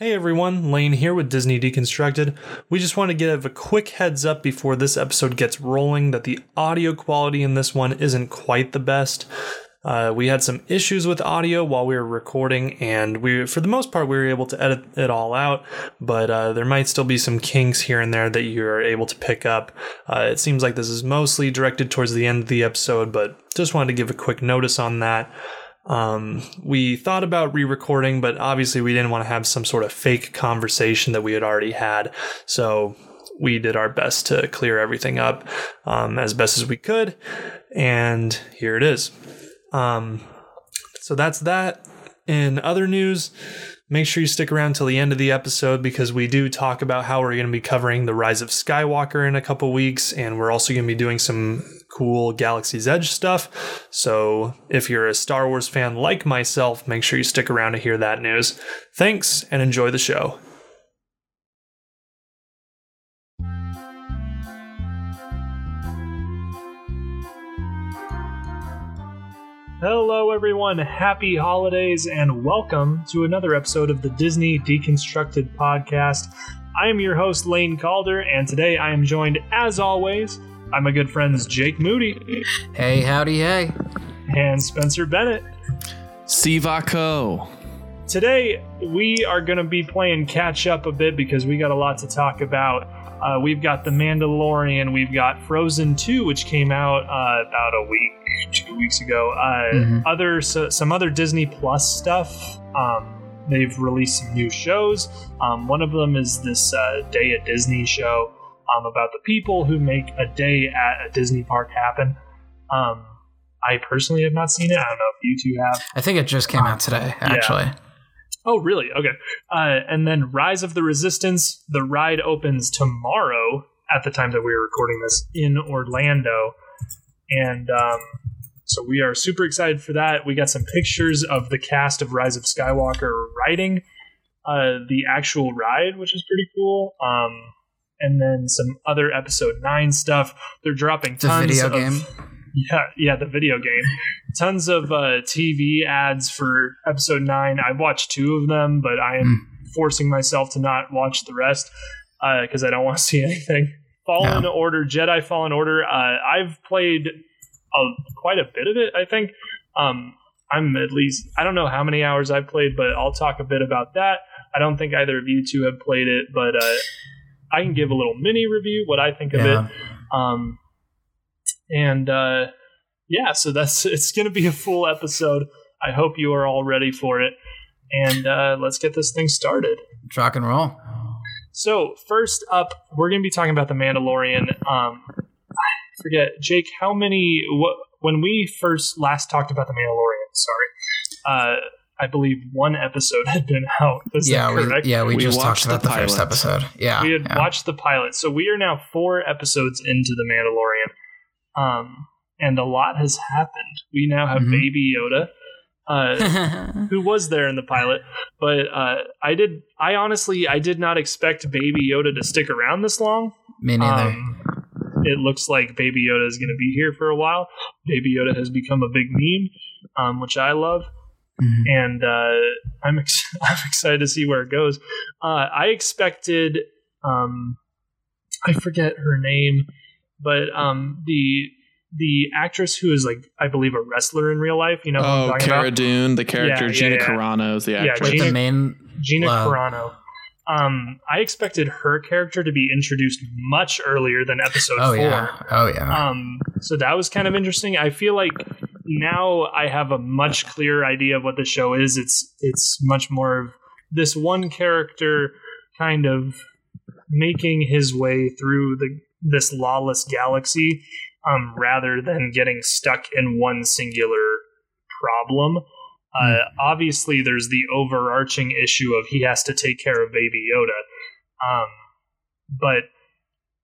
Hey everyone, Lain here with Disney Deconstructed. We just want to give a quick heads up before this episode gets rolling that the audio quality in this one isn't quite the best. Uh, we had some issues with audio while we were recording, and we, for the most part, we were able to edit it all out. But uh, there might still be some kinks here and there that you're able to pick up. Uh, it seems like this is mostly directed towards the end of the episode, but just wanted to give a quick notice on that. Um, we thought about re recording, but obviously we didn't want to have some sort of fake conversation that we had already had. So we did our best to clear everything up um, as best as we could. And here it is. Um, so that's that. In other news, make sure you stick around till the end of the episode because we do talk about how we're going to be covering the Rise of Skywalker in a couple weeks, and we're also going to be doing some cool Galaxy's Edge stuff. So if you're a Star Wars fan like myself, make sure you stick around to hear that news. Thanks and enjoy the show. Hello, everyone. Happy holidays and welcome to another episode of the Disney Deconstructed podcast. I am your host, Lain Calder, and today I am joined, as always, by a good friends Jake Moody Hey, howdy, hey. and Spencer Bennett. Sivako. Today, we are going to be playing catch up a bit because we got a lot to talk about. Uh, we've got The Mandalorian, we've got Frozen 2, which came out uh, about a week, two weeks ago. Uh, Mhm. Other so, some other Disney Plus stuff. Um, they've released some new shows. Um, one of them is this uh, Day at Disney show um, about the people who make a day at a Disney park happen. Um, I personally have not seen it. I don't know if you two have. I think it just came out today, actually. Oh, really? Okay. Uh, and then Rise of the Resistance, the ride opens tomorrow at the time that we are recording this in Orlando. And um, so we are super excited for that. We got some pictures of the cast of Rise of Skywalker riding uh, the actual ride, which is pretty cool. Um, and then some other episode 9 stuff. They're dropping The tons video of. game. Yeah, yeah, the video game. Tons of uh, TV ads for episode nine. I've watched two of them, but I am forcing myself to not watch the rest because I don't want to see anything. Fallen Yeah. Order, Jedi Fallen Order. Uh, I've played a, quite a bit of it. I think. Um, I'm at least I don't know how many hours I've played, but I'll talk a bit about that. I don't think either of you two have played it, but uh, I can give a little mini review what I think of Yeah. it. Um, and uh, yeah, so that's it's going to be a full episode. I hope you are all ready for it. And uh, let's get this thing started. Rock and roll. So first up, we're going to be talking about the Mandalorian. Um, I forget, Jake, how many? What when we first last talked about the Mandalorian? Sorry, uh, I believe one episode had been out. Is yeah, that we, yeah, we, We just talked watched the about the, first episode. Yeah. we had yeah. watched the pilot, so we are now four episodes into the Mandalorian, um, and a lot has happened. We now have Mhm. Baby Yoda, uh, who was there in the pilot, but uh, I did. I honestly, I did not expect Baby Yoda to stick around this long. Me neither. Um, it looks like Baby Yoda is going to be here for a while. Baby Yoda has become a big meme, um, which I love Mhm. and uh, I'm ex- I'm excited to see where it goes. Uh, I expected, um, I forget her name, but um, the the actress who is like I believe a wrestler in real life. You know who I'm Oh, talking Cara about? Dune, the character. Yeah, yeah, Gina yeah. Carano is the Yeah, actress. Wait, Gina- the main. Gina Wow. Carano. Um, I expected her character to be introduced much earlier than episode Oh four. yeah. Oh yeah. Um, so that was kind of interesting. I feel like now I have a much clearer idea of what the show is. It's it's much more of this one character kind of making his way through the this lawless galaxy, um, rather than getting stuck in one singular problem. Uh, obviously, there's the overarching issue of he has to take care of Baby Yoda, um, but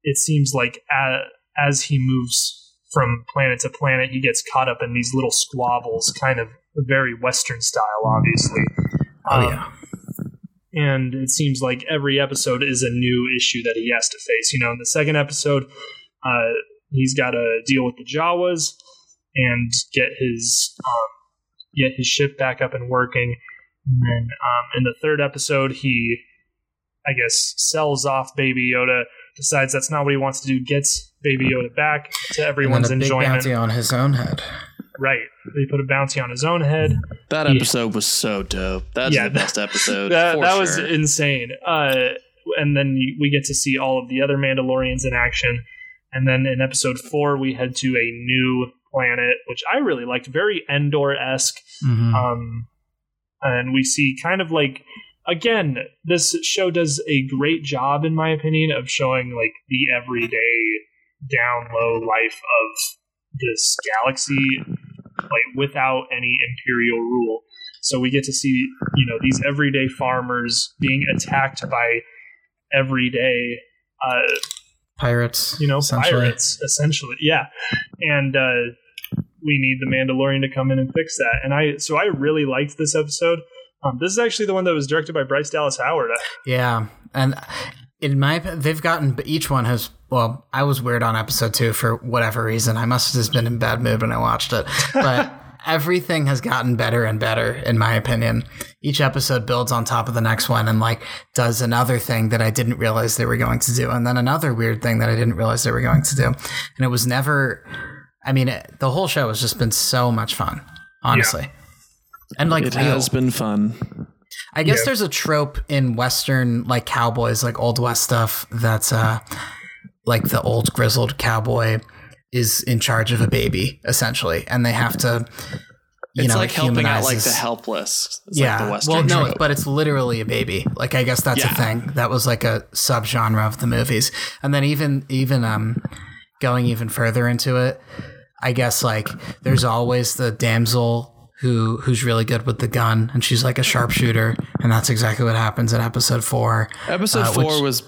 it seems like as, as he moves from planet to planet, he gets caught up in these little squabbles, kind of very Western style, obviously. oh Um, yeah. and it seems like every episode is a new issue that he has to face. You know, in the second episode, uh, he's got to deal with the Jawas and get his um, get his ship back up and working. And then um, in the third episode, he, I guess, sells off Baby Yoda. Decides that's not what he wants to do. Gets Baby Yoda back to And everyone's then a big enjoyment. bounty on his own head. Right. They put a bounty on his own head. That Yeah. episode was so dope. That's Yeah, the best episode. that for that was insane. Uh, and then we get to see all of the other Mandalorians in action. And then in episode four, we head to a new planet, which I really liked, very Endor esque. Mhm. Um, and we see kind of like again, this show does a great job, in my opinion, of showing like the everyday down low life of this galaxy, like without any imperial rule. So we get to see, you know, these everyday farmers being attacked by everyday, uh, Pirates. you know, essentially. pirates, essentially. Yeah. And uh, we need the Mandalorian to come in and fix that. And I, so I really liked this episode. Um, this is actually the one that was directed by Bryce Dallas Howard. Yeah, and in my they've gotten each one has. Well, I was weird on episode two for whatever reason. I must have just been in bad mood when I watched it, but. Everything has gotten better and better, in my opinion. Each episode builds on top of the next one and like does another thing that I didn't realize they were going to do, and then another weird thing that I didn't realize they were going to do. And it was never. I mean, it, the whole show has just been so much fun, honestly. And like it real. has been fun. I guess Yeah. there's a trope in Western, like cowboys, like Old West stuff, that's uh, like the old grizzled cowboy is in charge of a baby, essentially, and they have to, you It's know, like helping out like the helpless. It's yeah. like the well, no, trope. but it's literally a baby. Like I guess that's a thing. That was like a subgenre of the movies, and then even even um, going even further into it, I guess like there's always the damsel who who's really good with the gun, and she's like a sharpshooter, and that's exactly what happens in episode four. Episode uh, four which- was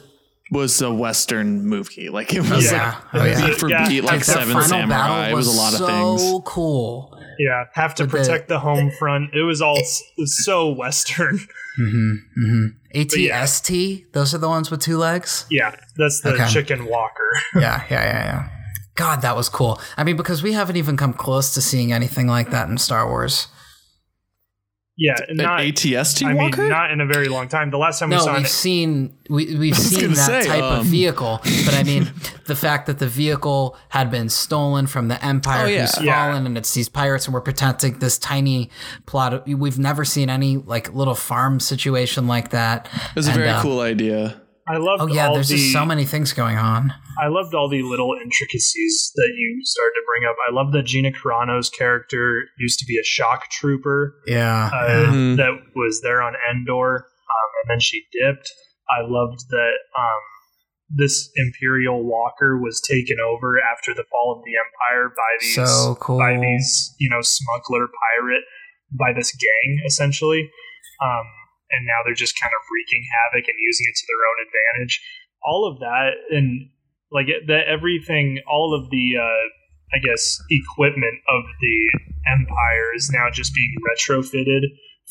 was a Western movie. Like it was Yeah. like Oh, yeah. beat for Yeah. beat, like Like, that Seven final Samurai. battle It was a lot of so things. cool. Yeah. Have to With the- protect the, home front. It was all s- so Western. Mm-hmm, mm-hmm. yeah. ATST, those are the ones with two legs. yeah. That's the Okay. chicken walker. yeah, yeah, yeah, yeah. God, that was cool. I mean, because we haven't even come close to seeing anything like that in Star Wars. yeah. An Not, ATST I mean, Walker? not in a very long time. The last time we No, saw we've it, seen we, we've seen that say, type of um, vehicle, but I mean the fact that the vehicle had been stolen from the Empire Oh, yeah. who's Yeah. fallen, and it's these pirates, and we're protecting this tiny plot. Of, we've never seen any like little farm situation like that. it was a very uh, cool idea. I loved Oh yeah, all there's the, just so many things going on. I loved all the little intricacies that you started to bring up. I love that Gina Carano's character used to be a shock trooper Yeah, uh, yeah. Mhm. that was there on Endor, um, and then she dipped. I loved that um, this Imperial Walker was taken over after the fall of the Empire by these so cool. by these you know smuggler pirate by this gang essentially, um, and now they're just kind of wreaking havoc and using it to their own advantage. All of that and like that everything, all of the uh, I guess equipment of the Empire is now just being retrofitted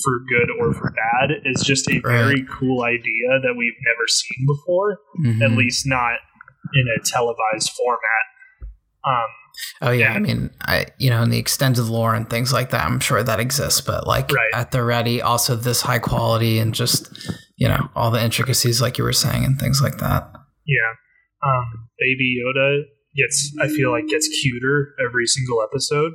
for good or for bad is just a very cool idea that we've never seen before, Mhm. at least not in a televised format. Um, Oh yeah. I mean, I you know, in the extended lore and things like that, I'm sure that exists, but like Right. at the ready, also this high quality and just you know all the intricacies, like you were saying, and things like that. Yeah. Um, Baby Yoda gets, I feel like, gets cuter every single episode.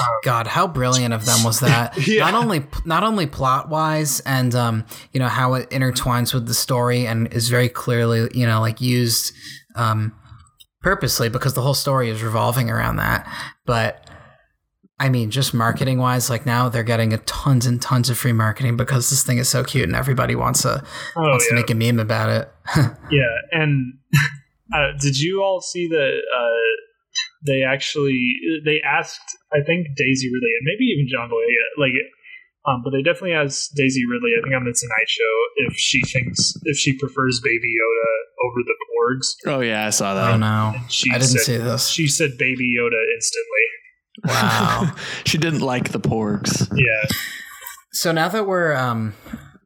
Um, God, how brilliant of them was that? Yeah. Not only not only plot wise, and um, you know how it intertwines with the story, and is very clearly you know like used um, purposely because the whole story is revolving around that. But I mean, just marketing wise, like now they're getting a tons and tons of free marketing because this thing is so cute, and everybody wants to oh, wants to make a meme about it. Yeah. And uh, did you all see that uh, they actually, they asked, I think, Daisy Ridley, and maybe even John Boyega, like, um, but they definitely asked Daisy Ridley, I think on the Tonight Show, if she thinks, if she prefers Baby Yoda over the Porgs. Oh yeah, I saw that. oh no, she I didn't said, see this. She said Baby Yoda instantly. Wow. she didn't like the porgs. Yeah. So now that we're, um,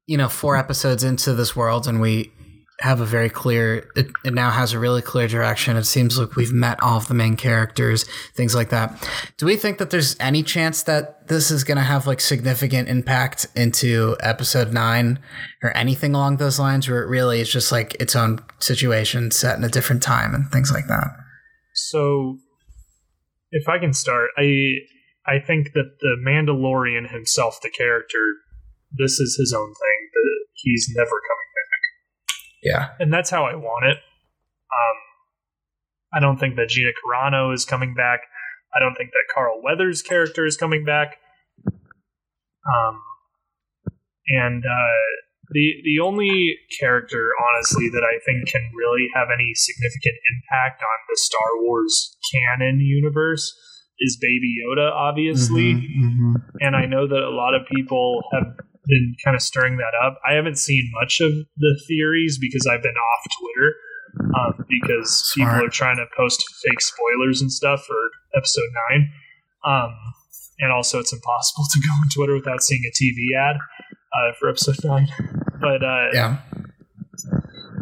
you know, four episodes into this world, and we have a very clear. It, it now has a really clear direction. It seems like we've met all of the main characters, things like that. Do we think that there's any chance that this is going to have like significant impact into episode nine or anything along those lines, where it really is just like its own situation set in a different time and things like that? So, if I can start, I I think that the Mandalorian himself, the character, this is his own thing. That he's never coming Yeah. and that's how I want it. Um, I don't think that Gina Carano is coming back. I don't think that Carl Weathers' character is coming back. Um, and uh, the the only character, honestly, that I think can really have any significant impact on the Star Wars canon universe is Baby Yoda, obviously Mhm, mhm. and I know that a lot of people have been kind of stirring that up. I haven't seen much of the theories because I've been off Twitter um, because Smart. people are trying to post fake spoilers and stuff for episode nine. Um, and also, it's impossible to go on Twitter without seeing a TV ad uh, for episode nine. But uh, Yeah.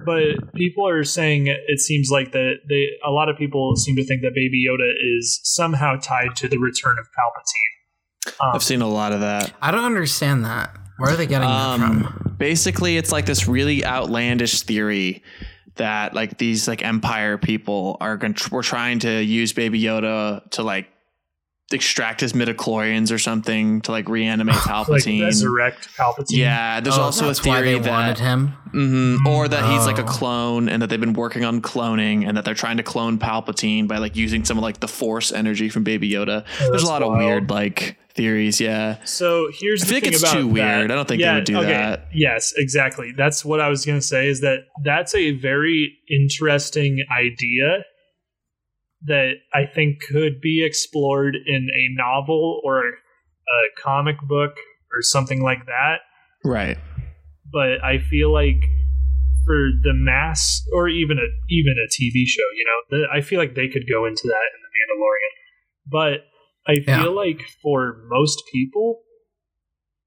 but people are saying it seems like that they a lot of people seem to think that Baby Yoda is somehow tied to the return of Palpatine. Um, I've seen a lot of that. I don't understand that. Where are they getting that from? Um, basically, it's like this really outlandish theory that like these like Empire people are going we're trying to use Baby Yoda to like extract his midichlorians or something to like reanimate like Palpatine. resurrect Palpatine. yeah, there's Oh, also a that's why theory they wanted that him. Mhm. or that he's like a Oh. clone and that they've been working on cloning and that they're trying to clone Palpatine by like using some of like the Force energy from Baby Yoda. there's a lot wild. of weird like theories. Yeah. So here's I the feel like thing it's about too that. weird. I don't think they would do that. Yes, exactly. That's what I was going to say. Is that that's a very interesting idea that I think could be explored in a novel or a comic book or something like that. Right. But I feel like for the mass or even a even a TV show, you know, the, I feel like they could go into that in the Mandalorian. But I feel Yeah. like for most people,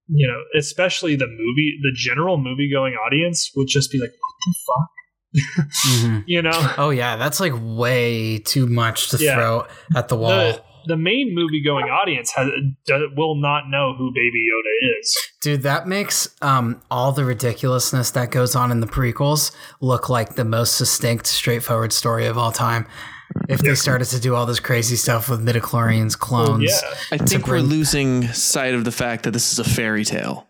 you know, especially the movie, the general movie going audience would just be like, "What the fuck?" Mhm. You know, Oh yeah, that's like way too much to Yeah. throw at the wall. the the main movie going audience has do, will not know who Baby Yoda is. Dude, that makes um, all the ridiculousness that goes on in the prequels look like the most distinct, straightforward story of all time. If they started to do all this crazy stuff with midichlorians, clones, Yeah, I think we're losing sight of the fact that this is a fairy tale.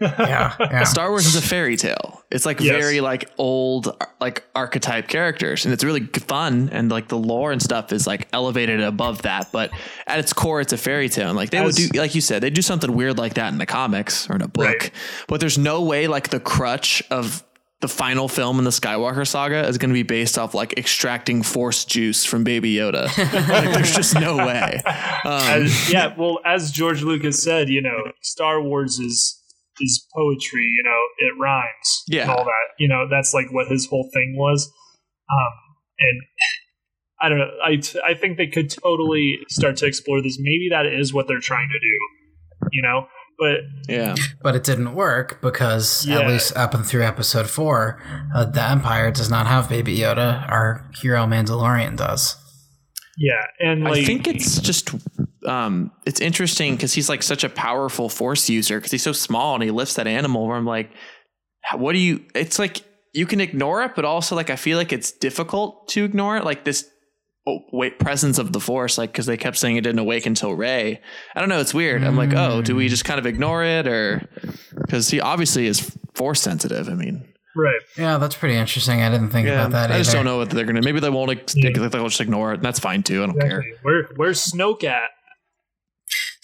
Yeah, yeah. Star Wars is a fairy tale. It's like Yes. very like old like archetype characters and it's really fun and like the lore and stuff is like elevated above that, but at its core it's a fairy tale. And like they would do like you said, they do something weird like that in the comics or in a book. Right. But there's no way like the crutch of the final film in the Skywalker saga is going to be based off like extracting force juice from Baby Yoda. like, there's just no way. Um, As- yeah. Well, as George Lucas said, you know, Star Wars is is poetry. You know, it rhymes. Yeah. and all that. You know, that's like what his whole thing was. Um, and I don't know. I I think they could totally start to explore this. Maybe that is what they're trying to do. You know, but yeah. But it didn't work because Yeah. at least up and through episode four, uh, the Empire does not have Baby Yoda. Our hero Mandalorian does. yeah, and like I think it's just um it's interesting because he's like such a powerful force user because he's so small and he lifts that animal where I'm like, what do you? It's like you can ignore it, but also like I feel like it's difficult to ignore it. Like this. Oh, wait, presence of the force, like because they kept saying it didn't awaken until Rey. I don't know. It's weird. I'm like, oh, do we just kind of ignore it, or because he obviously is force sensitive? I mean, right. Yeah, that's pretty interesting. I didn't think yeah, about that I just either. don't know what they're gonna. Maybe they won't. ex- Yeah. They'll just ignore it. And that's fine too. I don't care. Where where's Snoke at?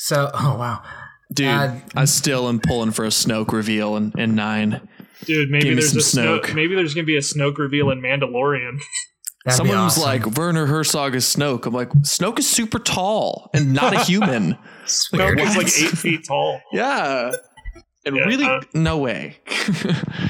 So, oh wow, Dude, Uh, I still am pulling for a Snoke reveal in, in nine. Dude, maybe Give me there's a Snoke. Snoke. Maybe there's gonna be a Snoke reveal in Mandalorian. that'd be Someone was like, Werner Herzog is Snoke. I'm like, Snoke is super tall and not a human. Snoke is like eight feet tall. yeah. And Yeah, really, uh, no way.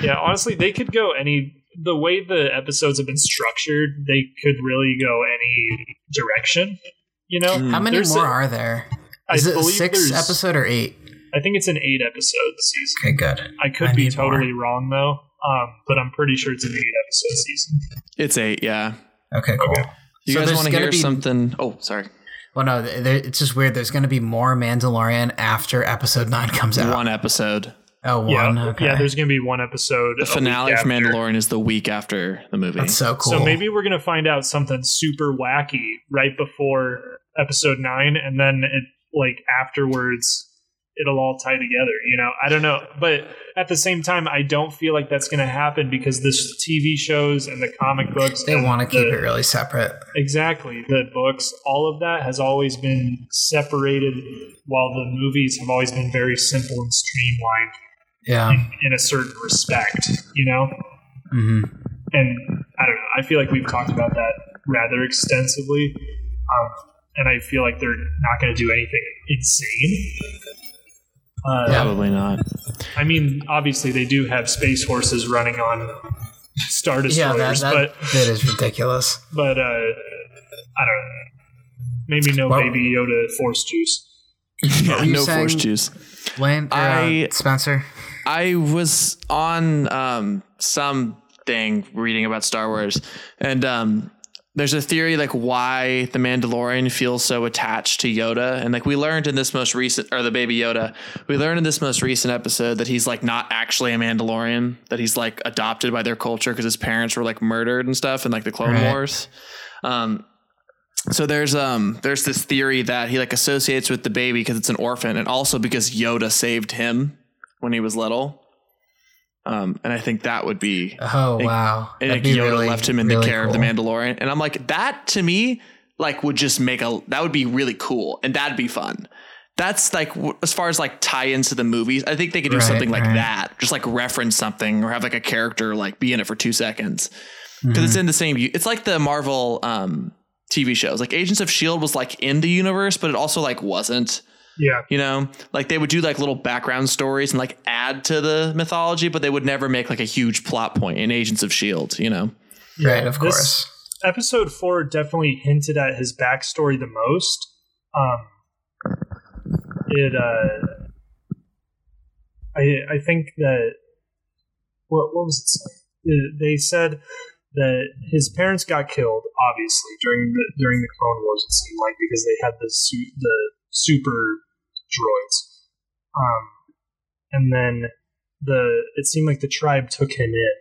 Yeah, honestly, they could go any. The way the episodes have been structured, they could really go any direction. You know, Mm. How many There's more a- are there? I Is it believe six episode or eight? I think it's an eight episode season. Okay, good. I could I be need more. totally wrong though, um, but I'm pretty sure it's an eight episode season. It's eight, yeah. Okay, cool. Okay. You So guys want to hear be- something? Oh, sorry. Well, no, there, it's just weird. There's going to be more Mandalorian after episode nine comes out. One episode. Oh, one. Yeah, okay. yeah. There's gonna be one episode. The finale of Mandalorian is the week after the movie. That's so cool. So maybe we're gonna find out something super wacky right before episode nine, and then it like afterwards it'll all tie together. You know, I don't know, but at the same time, I don't feel like that's gonna happen because this TV shows and the comic books they want to keep the- it really separate. Exactly. The books, all of that has always been separated, while the movies have always been very simple and streamlined Yeah. in a certain respect, you know? hmm And I don't know. I feel like we've talked about that rather extensively. Um, and I feel like they're not going to do anything insane. Uh, Probably not. I mean, obviously, they do have space horses running on Star Yeah, Destroyers, that, that but, that is ridiculous. but uh, I don't know. Maybe no Well- baby Yoda force juice. Yeah, no force juice. Wayne, or, uh, I- Spencer? I was on um, something reading about Star Wars, and um, there's a theory like why the Mandalorian feels so attached to Yoda, and like we learned in this most recent, or the baby Yoda, we learned in this most recent episode that he's like not actually a Mandalorian, that he's like adopted by their culture because his parents were like murdered and stuff in like the Clone Right. Wars. Um, so there's um there's this theory that he like associates with the baby because it's an orphan, and also because Yoda saved him when he was little. Um, and I think that would be Oh, Like, wow. and like Yoda really, left him in the really care of the. Mandalorian, and I'm like that to me like would just make a that would be really cool, and that'd be fun. That's like as far as like tie-ins to the movies. I think they could do Right, something like right. that, just like reference something or have like a character like be in it for two seconds because Mm-hmm. it's in the same. It's like the Marvel um, TV shows. Like Agents of Shield was like in the universe, but it also like wasn't. Yeah. You know, like they would do like little background stories and like add to the mythology, but they would never make like a huge plot point in Agents of Shield. You know. Right, of This- course. Episode four definitely hinted at his backstory the most. Um, it, uh, I, I think that what what was it? saying? They said that his parents got killed, obviously during the during the Clone Wars. It seemed like because they had the suit, the super droids, um, and then the it seemed like the tribe took him in.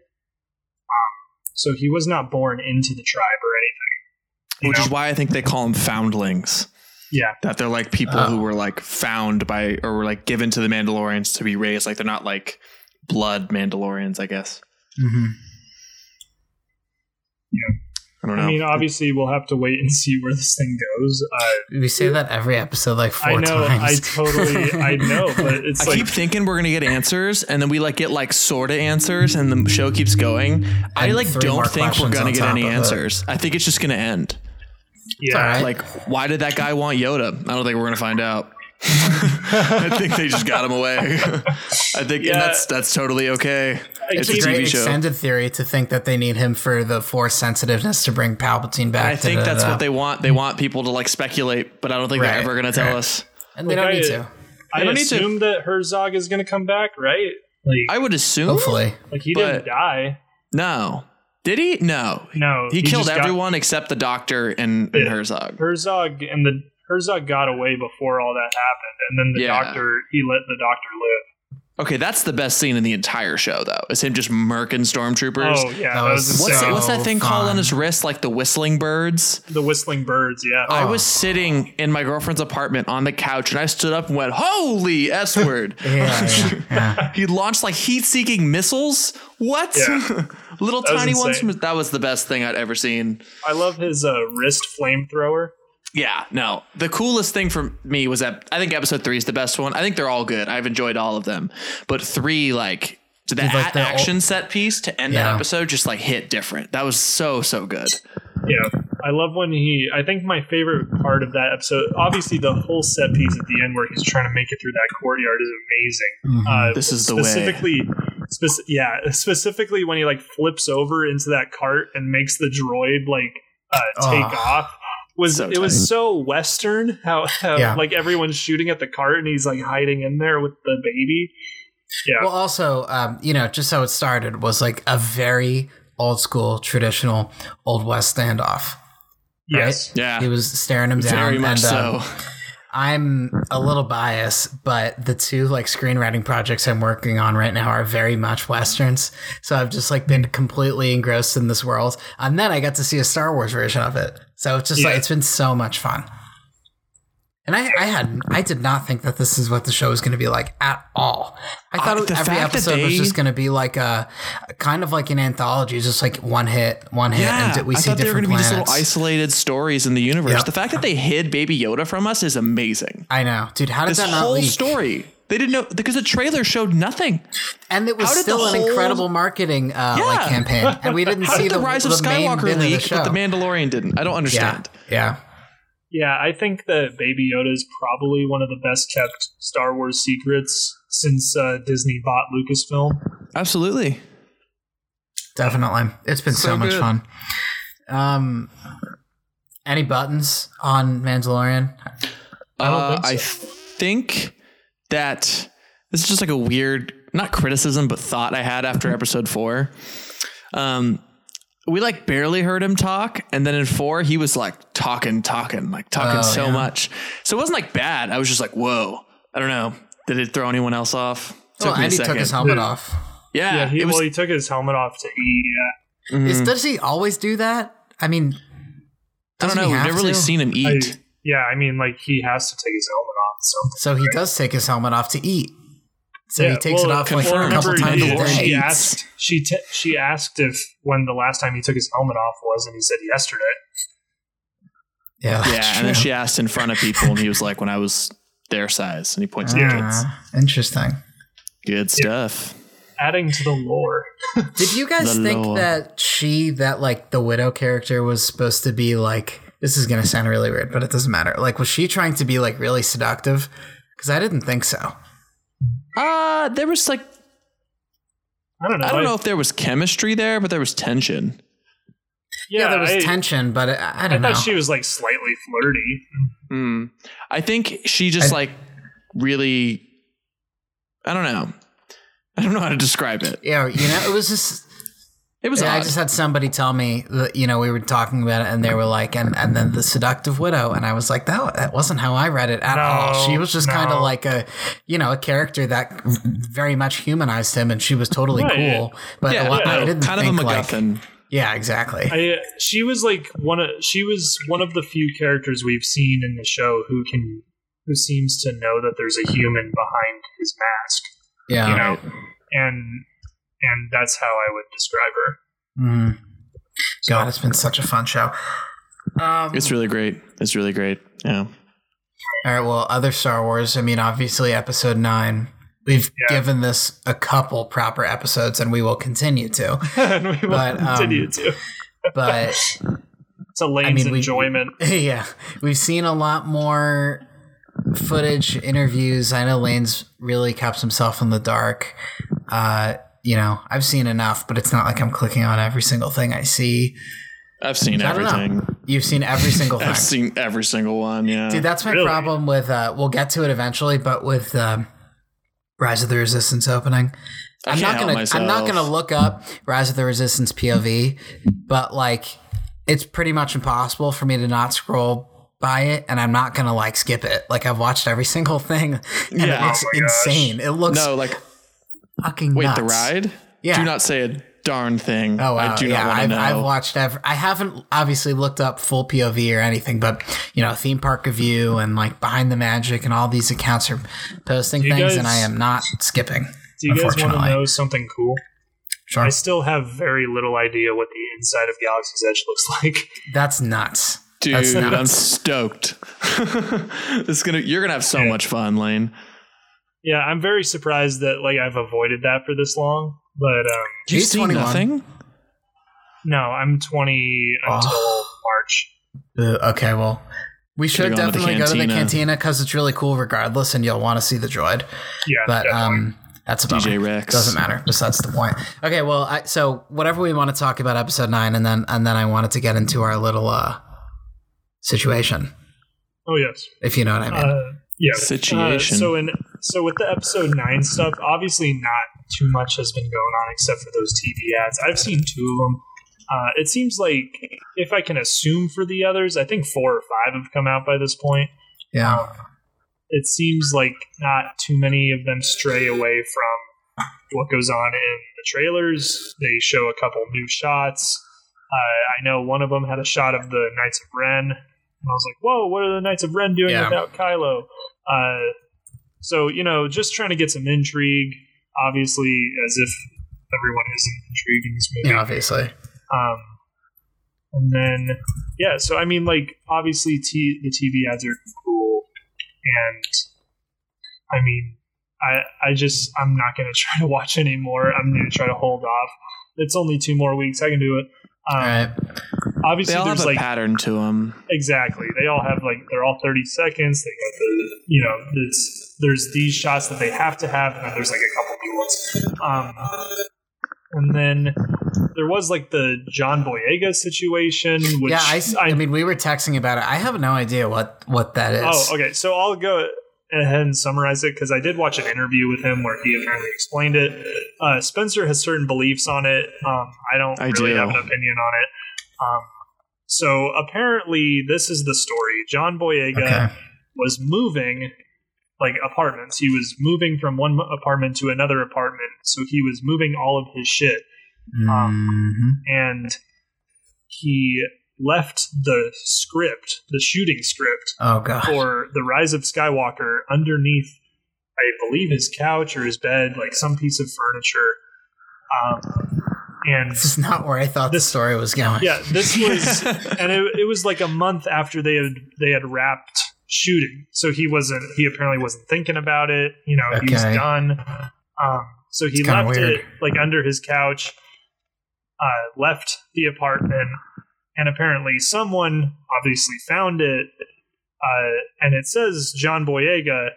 Um, so he was not born into the tribe or anything. which know? is why I think they call them foundlings. yeah, That they're like people Oh. who were like found by or were like given to the Mandalorians to be raised. Like they're not like blood Mandalorians, I guess. hmm I don't know. I mean, obviously, we'll have to wait and see where this thing goes. Uh, We say that every episode like four I know, I totally, I know, but it's I like keep thinking we're gonna get answers, and then we like get like sort of answers, and the show keeps going. I like don't think we're gonna get any of it. answers. I think it's just gonna end. yeah, all right. Like, why did that guy want Yoda? I don't think we're gonna find out. I think they just got him away. I think Yeah. and that's that's totally okay. I It's a keep- Great TV show. extended theory to think that they need him for the force sensitiveness to bring Palpatine back. I to think the- that's the- what they uh, want. They want people to like speculate, but I don't think Right, they're ever gonna tell right. us. and they Like, don't I- need to. I They don't need to. assume that Herzog is going to come back, right? Like, I would assume. Hopefully, like he didn't die. No. Did he? No. No, He, killed just got- everyone except the doctor and, and Yeah. Herzog. Herzog and the Herzog got away before all that happened, and then the Yeah. doctor he let the doctor live. Okay, that's the best scene in the entire show, though. Is him just murking stormtroopers. Oh yeah, That that was was, What's So what's that thing called on his wrist? Like the whistling birds. the whistling birds. Yeah, I Oh. was sitting in my girlfriend's apartment on the couch, and I stood up and went, "Holy s word!" yeah, yeah, yeah. he launched like heat-seeking missiles. What? Yeah. Little That was tiny ones. From, that was the best thing I'd ever seen. I love his uh, wrist flamethrower. Yeah, no. The coolest thing for me was that I think episode three is the best one. I think they're all good. I've enjoyed all of them, but three, like, to the Dude, like a- the ol- action set piece to end Yeah. that episode, just like hit different. That was so so good. Yeah, I love when he. I think my favorite part of that episode, obviously, the whole set piece at the end where he's trying to make it through that courtyard is amazing. Mhm. Uh, This is the way. specifically, speci- yeah, specifically when he like flips over into that cart and makes the droid like uh, take Oh. off. Was So it was so western how, how Yeah. like everyone's shooting at the cart and he's like hiding in there with the baby. Yeah. Well, also, um, you know, just how it started was like a very old school, traditional Old West standoff. yes. Yeah. He was staring him down. Very much and, um, so. I'm a mm-hmm. little biased, but the two like screenwriting projects I'm working on right now are very much westerns. So I've just like been completely engrossed in this world, and then I got to see a Star Wars version of it. So it's just like it's been so much fun. And I, I had I did not think that this is what the show was going to be like at all. I thought Uh, every episode was just going to be like a kind of like an anthology, just like one hit, one hit, Yeah, and we I see thought they were going to be just little isolated stories in the universe. Yep. The fact that they hid Baby Yoda from us is amazing. I know, dude. How did This that not whole leak? story, they didn't know because the trailer showed nothing. And it was still an whole- incredible marketing uh, Yeah. like campaign, and we didn't How see did the, Rise of the Skywalker leak, the but the Mandalorian didn't? I don't understand. yeah. Yeah, I think that Baby Yoda is probably one of the best kept Star Wars secrets since uh, Disney bought Lucasfilm. Absolutely. Definitely. It's been so, So much fun. Um any buttons on Mandalorian? I don't Uh, think so. I think that this is just like a weird, not criticism, but thought I had after episode four. Um, we like barely heard him talk, and then in four he was like talking, talking, like talking Oh, so yeah. much. So it wasn't like bad. I was just like, whoa. I don't know. Did it throw anyone else off? Took Well, me a Andy took his helmet Yeah. off. Yeah, yeah, he, was. well, he took his helmet off to eat. Yeah. mhm. Is, does he always do that? I mean, I don't know. he We've have never really seen him I, eat. yeah, I mean, like he has to take his helmet off. So So he does take his helmet off to eat. So he Yeah, takes well, it off like confirmed. a couple remember times a day. She asked. She t- she asked if when the last time he took his helmet off was, and he said yesterday. Yeah, that's Yeah, and then she asked in front of people, and he was like, "When I was their size," and he points to the kids. Ah, interesting. Good stuff. Adding to the lore. Did you guys The think lore. that she, that like the widow character, was supposed to be like? This is gonna sound really weird, but it doesn't matter. Like, was she trying to be like really seductive? Because I didn't think so. Uh, there was like I don't know. I don't know if there was chemistry there, but there was tension. Yeah, there was I, tension, but I, I I don't know. I thought she was like slightly flirty. Hmm. I think she just I- like really. I don't know. I don't know how to describe it. yeah, you know, it was just. It was Yeah, I just had somebody tell me that you know we were talking about it, and they were like, and and then the seductive widow, and I was like, that that wasn't how I read it at all. She was just kind of like a, you know, a character that very much humanized him, and she was totally Right, cool. But yeah, lot- no, I didn't kind of a think like, MacGuffin. yeah, exactly. I she was like one of she was one of the few characters we've seen in the show who can who seems to know that there's a human behind his mask. yeah, You know, and and that's how I would describe her. Mhm. God, it's been such a fun show. Um, it's really great. It's really great. Yeah. all right, well, other Star Wars. I mean, obviously, Episode Nine. We've Yeah. given this a couple proper episodes, and we will continue to. and we will But, um, continue to But to Lain's mean, we- enjoyment. yeah, we've seen a lot more footage, interviews. I know Lain's really kept himself in the dark. Uh, you know, I've seen enough, but it's not like I'm clicking on every single thing I see. I've seen I everything. You've seen every single thing. I've seen every single one. Yeah. Dude, that's my Really? problem with. Uh, we'll get to it eventually, but with um, Rise of the Resistance opening, I I'm can't gonna. I'm not gonna look up Rise of the Resistance POV, but like, it's pretty much impossible for me to not scroll by it, and I'm not gonna like skip it. Like I've watched every single thing, and it Yeah. looks Oh my gosh. insane. It looks no, like fucking wait, nuts. the ride. Yeah. Do not say a darn thing. Oh wow! I do not yeah, want to I've, know. I've watched every. I haven't obviously looked up full POV or anything, but you know, theme park review and like behind the magic and all these accounts are posting You things, guys- and I am not skipping. Do you guys want to know something cool? Sure, I still have very little idea what the inside of Galaxy's Edge looks like. that's nuts. Dude, That's I'm nuts. stoked. it's gonna you're gonna have so Yeah. much fun, Lain. Yeah, I'm very surprised that like I've avoided that for this long. But um, You've He's seen 21. nothing? no, I'm 20 until Oh. March. Uh, okay, well, we should Could've to definitely go to the cantina. cantina because it's really cool, regardless, and you'll want to see the droid. Yeah, But definitely. um, that's a bummer. DJ Rex. Doesn't matter. Just that's the point. Okay, well, I, so whatever we want to talk about episode nine, and then and then I wanted to get into our little uh situation, Oh yes. if you know what I mean. Uh, yeah. Situation. Uh, so in so with the episode nine stuff, obviously not too much has been going on except for those TV ads. I've seen two of them. Uh, it seems like if I can assume for the others, I think four or five have come out by this point. yeah. Um, it seems like not too many of them stray away from what goes on in the trailers. They show a couple new shots. Uh, I know one of them had a shot of the Knights of Ren, and I was like, "Whoa, what are the Knights of Ren doing Yeah. without Kylo?" Uh, so you know, just trying to get some intrigue. Obviously, as if everyone isn't intrigued in this movie. yeah, obviously. Um, and then yeah, so I mean, like obviously, t- the TV ads are cool, and I mean, I I just I'm not gonna try to watch anymore. I'm gonna try to hold off. It's only two more weeks. I can do it. Um, All right. Obviously, They all there's have a like pattern to them. exactly. They all have like they're all 30 seconds. They got the you know there's there's these shots that they have to have, and then there's like a couple new ones. Um, and then there was like the John Boyega situation, which yeah, I, mean, we were texting about it. I have no idea what what that is. oh okay. So I'll go ahead and summarize it because I did watch an interview with him where he apparently explained it. Uh, Spencer has certain beliefs on it. Um, I don't I really do. have an opinion on it. Um, so apparently, this is the story. John Boyega Okay. was moving like apartments. He was moving from one apartment to another apartment, so he was moving all of his shit, Mhm. and he left the script, the shooting script Oh for the Rise of Skywalker underneath, I believe his couch or his bed, like some piece of furniture. Um, and This is not where I thought the story was going. yeah, this was, and it, it was like a month after they had they had wrapped shooting. So he wasn't. He apparently wasn't thinking about it. You know, he was done. Um, so he left weird. it like under his couch. Uh, left the apartment, and apparently someone obviously found it. Uh, and it says John Boyega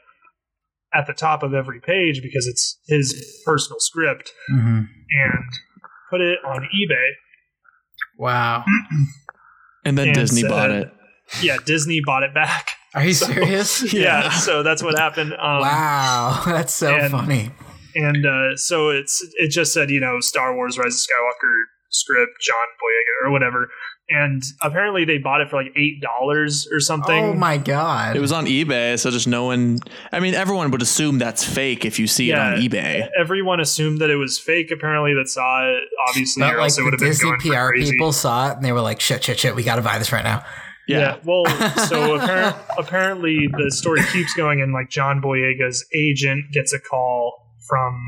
at the top of every page because it's his personal script, Mhm. and put it on eBay. Wow. And then And Disney said- bought it. Yeah, Disney bought it back. Are you serious? yeah. so that's what happened. Um, wow, that's so and- funny. And uh, so it's it just said you know Star Wars Rise of Skywalker script John Boyega or whatever, and apparently they bought it for like eight dollars or something. Oh my god. It was on eBay, so just no one. I mean, everyone would assume that's fake if you see Yeah. it on eBay. Everyone assumed that it was fake. Apparently, that saw it. Obviously, But like else it would the have been Disney PR people saw it and they were like, shit, shit, shit, we gotta buy this right now. Yeah. Well, so apparent, apparently the story keeps going, and like John Boyega's agent gets a call from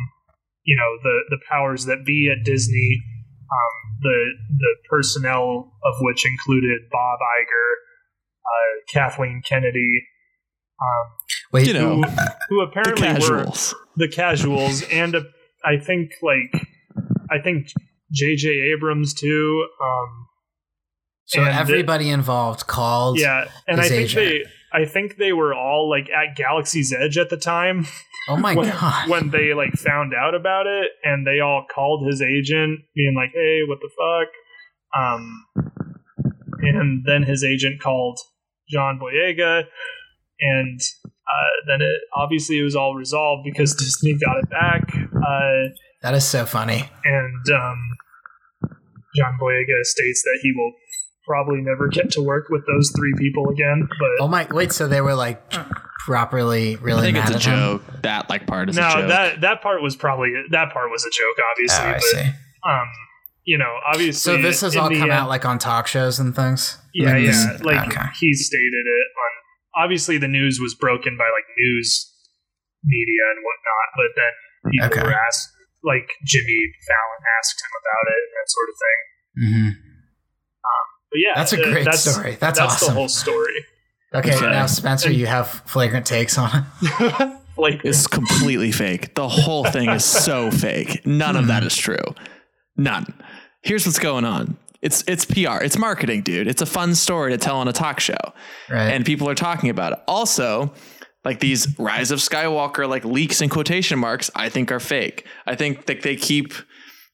you know the the powers that be at Disney, um, the the personnel of which included Bob Iger, uh, Kathleen Kennedy, um, Wait, You know, who, who the apparently were casuals. the casuals, and uh, I think like I think J.J. Abrams too. Um, so and the- everybody involved called. yeah, and I his think agent. they I think they were all like at Galaxy's Edge at the time Oh my when, god. when they like found out about it and they all called his agent being like, "Hey, what the fuck?" Um and then his agent called John Boyega and uh, then it obviously it was all resolved because Disney got it back. Uh, that is so funny. and um, John Boyega states that he will probably never get to work with those three people again. But Oh my wait, so they were like properly really. I really think mad it's a at him? joke. That like part is a no, joke. that that part was probably that part was a joke, obviously. Oh, I but see. um, you know, obviously. So this has all come end- out like on talk shows and things? yeah, Like this- Like okay. he stated it on. Obviously, the news was broken by like news media and whatnot, but then people Okay. were asked, like Jimmy Fallon asked him about it and that sort of thing. hmm But yeah, That's a uh, great that's, story. That's, That's awesome. the whole story. okay, Okay. now Spencer, you have flagrant takes on it. like It's completely fake. The whole thing is so fake. None of that is true. None. Here's what's going on. It's it's PR. It's marketing, dude. It's a fun story to tell on a talk show. Right. And people are talking about it. Also, like these Rise of Skywalker like leaks and quotation marks, I think are fake. I think that they keep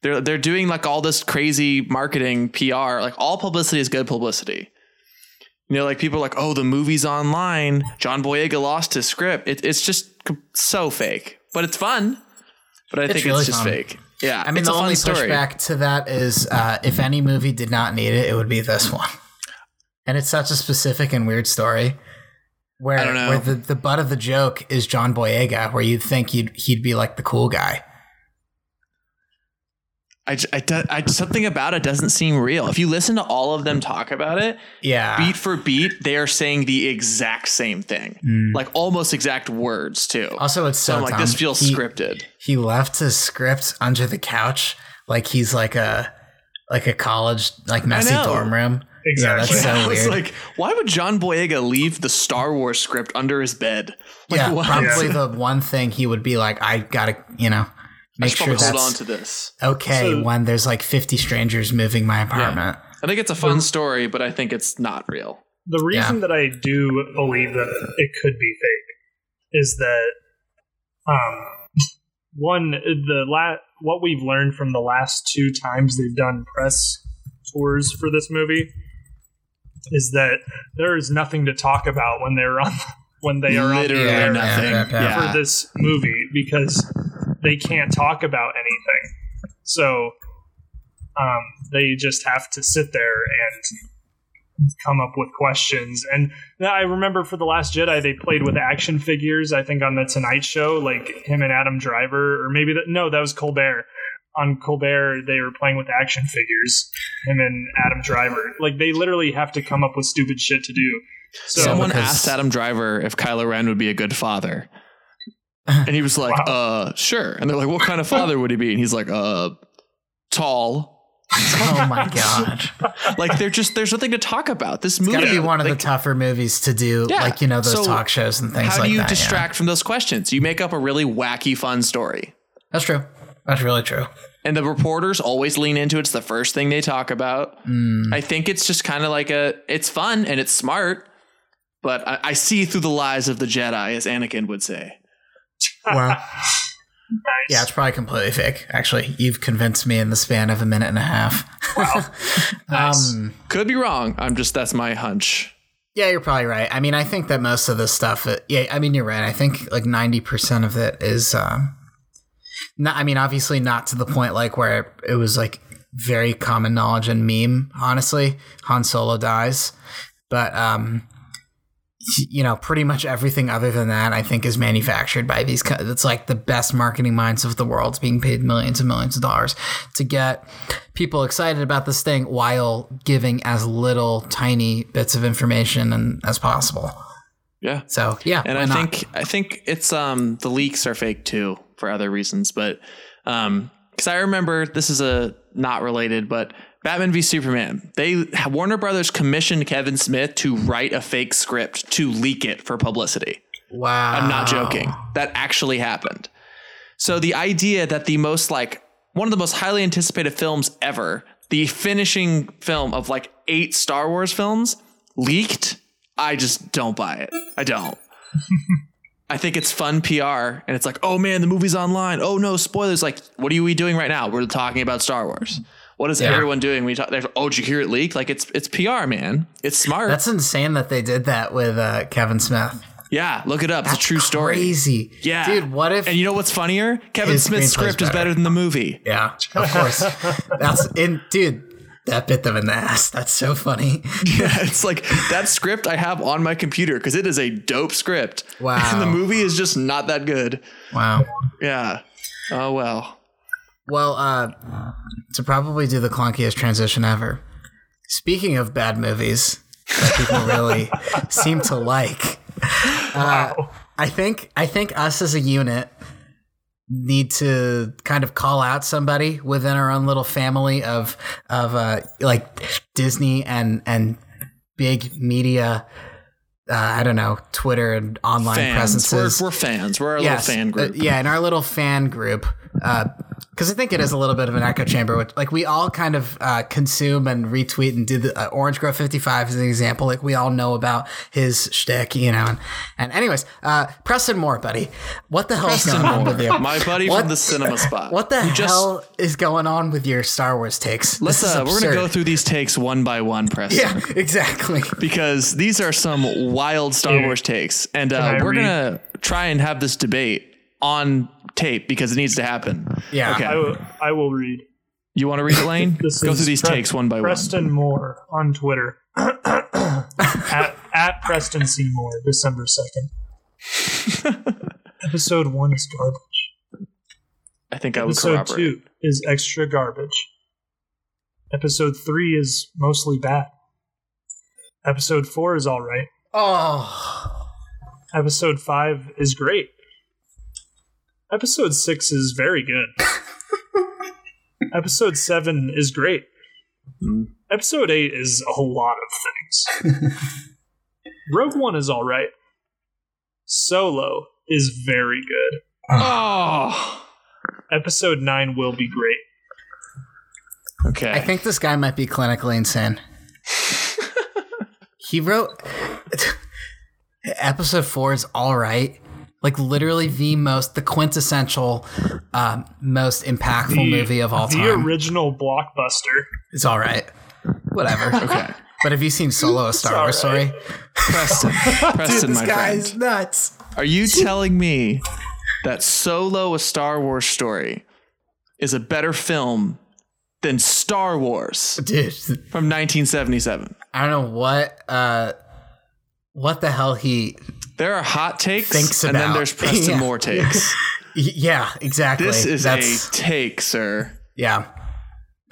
they're they're doing like all this crazy marketing PR. Like all publicity is good publicity. You know, like people are like, oh, the movie's online. John Boyega lost his script. It, it's just so fake, but it's fun. But I think really it's just fun. fake. Yeah, I mean, it's the only story. pushback to that is uh, if any movie did not need it, it would be this one. And it's such a specific and weird story. Where, I don't know. where the, the butt of the joke is John Boyega, where you'd think he'd, he'd be like the cool guy. I, j- I, do- I- something about it doesn't seem real. If you listen to all of them talk about it, Yeah. beat for beat, they are saying the exact same thing, hmm. like almost exact words too. also, it's so so I'm like, this feels he, scripted. He left his script under the couch, like he's like a like a college like messy dorm room. Exactly. Yeah, that's so I was weird. like, why would John Boyega leave the Star Wars script under his bed? Like, yeah, what? probably the one thing he would be like, I gotta, you know, I make should sure probably hold on to this. okay So- when there's like 50 strangers moving my apartment. I think it's a fun story, but I think it's not real. The reason that I do believe that it could be fake is that um one the la- what we've learned from the last two times they've done press tours for this movie is that there is nothing to talk about when they're on when they are Literally on the air nothing. yeah, yeah. Yeah. for this movie because they can't talk about anything. So um, they just have to sit there and come up with questions. And I remember for The Last Jedi, they played with action figures, I think on The Tonight Show, like him and Adam Driver, or maybe that, no, that was Colbert. On Colbert, they were playing with action figures, him and Adam Driver. Like they literally have to come up with stupid shit to do. So Someone because- asked Adam Driver if Kylo Ren would be a good father. And he was like, uh, sure. And they're like, what kind of father would he be? And he's like, uh, tall. Oh my god. Like they're just there's nothing to talk about. This It's movie got to be one of like, the tougher movies to do, Yeah. like you know those So talk shows and things How like do you that. yeah. distract from those questions? You make up a really wacky, fun story. That's true. That's really true. And the reporters always lean into it. It's the first thing they talk about. Mm. I think it's just kind of like a it's fun and it's smart, but I, I see through the lies of the Jedi, as Anakin would say. Well, nice. yeah, it's probably completely fake. Actually, you've convinced me in the span of a minute and a half. Nice. um, Could be wrong. I'm just that's my hunch. yeah, you're probably right. I mean, I think that most of this stuff, yeah, I mean, you're right. I think like 90% of it is, um, not, I mean, obviously not to the point like where it, it was like very common knowledge and meme, honestly. Han Solo dies. But, um, you know, pretty much everything other than that, I think, is manufactured by these. co- It's like the best marketing minds of the world being paid millions and millions of dollars to get people excited about this thing while giving as little tiny bits of information and as possible. Yeah. So yeah, and I not? think I think it's um the leaks are fake too for other reasons, but um because I remember this is a not related, but Batman v Superman. They Warner Brothers commissioned Kevin Smith to write a fake script to leak it for publicity. wow, I'm not joking. That actually happened. So the idea that the most like one of the most highly anticipated films ever, the finishing film of like eight Star Wars films, leaked, I just don't buy it. I don't. I think it's fun PR and it's like, oh man, the movie's online. Oh no, spoilers. Like, what are we doing right now? We're talking about Star Wars. What is Yeah. everyone doing? We talk. they're- Oh, did you hear it leak? Like it's it's PR, man. It's smart. That's insane that they did that with uh, Kevin Smith. yeah, look it up. it's a true story. Crazy, Yeah, dude. What if? And you know what's funnier? Kevin Smith's screenplay's script is better. better than the movie. yeah, of course. That's in, dude. That bit them in the ass. That's so funny. Yeah, it's like that script I have on my computer because it is a dope script. Wow. And the movie is just not that good. Wow. Yeah. Oh well. Well, uh, to probably do the clunkiest transition ever. Speaking of bad movies that people really seem to like, uh, I think I think us as a unit need to kind of call out somebody within our own little family of of uh, like Disney and and big media. Uh, I don't know Twitter and online Fans. We're, presences we're fans. We're a yes, little fan group. yeah, in our little fan group, uh, because I think it is a little bit of an echo chamber. Which, like, we all kind of uh, consume and retweet and do the uh, Orange Grove 55 as an example. Like, we all know about his shtick, you know. And, and anyways, uh, Preston Moore, buddy, what the hell is going on with you? my buddy What- from the cinema spot. What the who just- hell is going on with your Star Wars takes? Let's This is uh, we're gonna go through these takes one by one, Preston. Yeah, exactly. because these are some wild Star Here. Wars takes, and uh, we're read? gonna try and have this debate on tape because it needs to happen. Yeah. Okay. I will- read. You want to read it, Lain? This Go through these Pre- takes one by one. Preston Moore on Twitter at, at Preston Seymour, December second. Episode one is garbage. I think I would Episode corroborate. two is extra garbage. Episode three is mostly bad. Episode four is all right. Oh, Episode five is great. Episode six is very good. Episode seven is great. Mm. Episode eight is a lot of things. Rogue One is all right. Solo is very good. Oh, Episode nine will be great. okay. I think this guy might be clinically insane. he wrote episode four is all right. Like literally the most, the quintessential, um, most impactful The- movie of all the time. The original blockbuster. it's all right. Whatever. okay. But have you seen Solo: A Star Wars Story? Preston, Preston, my friend. nuts. Are you telling me that Solo: A Star Wars Story is a better film than Star Wars Dude, from 1977? I don't know what, uh, what the hell he. There are hot takes, Thinks and then there's Preston Yeah. Moore takes. Yeah, exactly. This is That's a take, sir. yeah,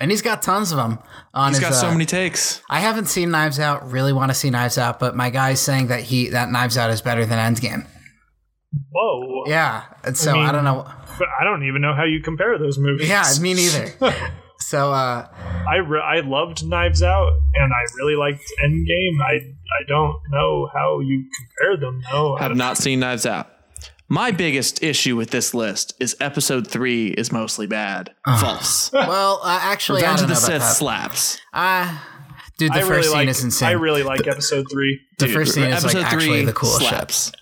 and he's got tons of them on He's his. got so uh, many takes. I haven't seen Knives Out. Really want to see Knives Out, but my guy's saying that he that Knives Out is better than Endgame. Whoa. Yeah, and so I, mean- don't know. But I don't even know how you compare those movies. Yeah, me neither. so uh, I re- I loved Knives Out and I really liked Endgame. I I don't know how you compare them though. I Have don't- seen Knives Out. My biggest issue with this list is episode three is mostly bad. False. well, uh, actually, I Revenge don't of the know Sith slaps. Uh, dude, the I first really scene like is insane. I really like episode three. the Dude, first scene is like episode actually three the coolest shit. slaps.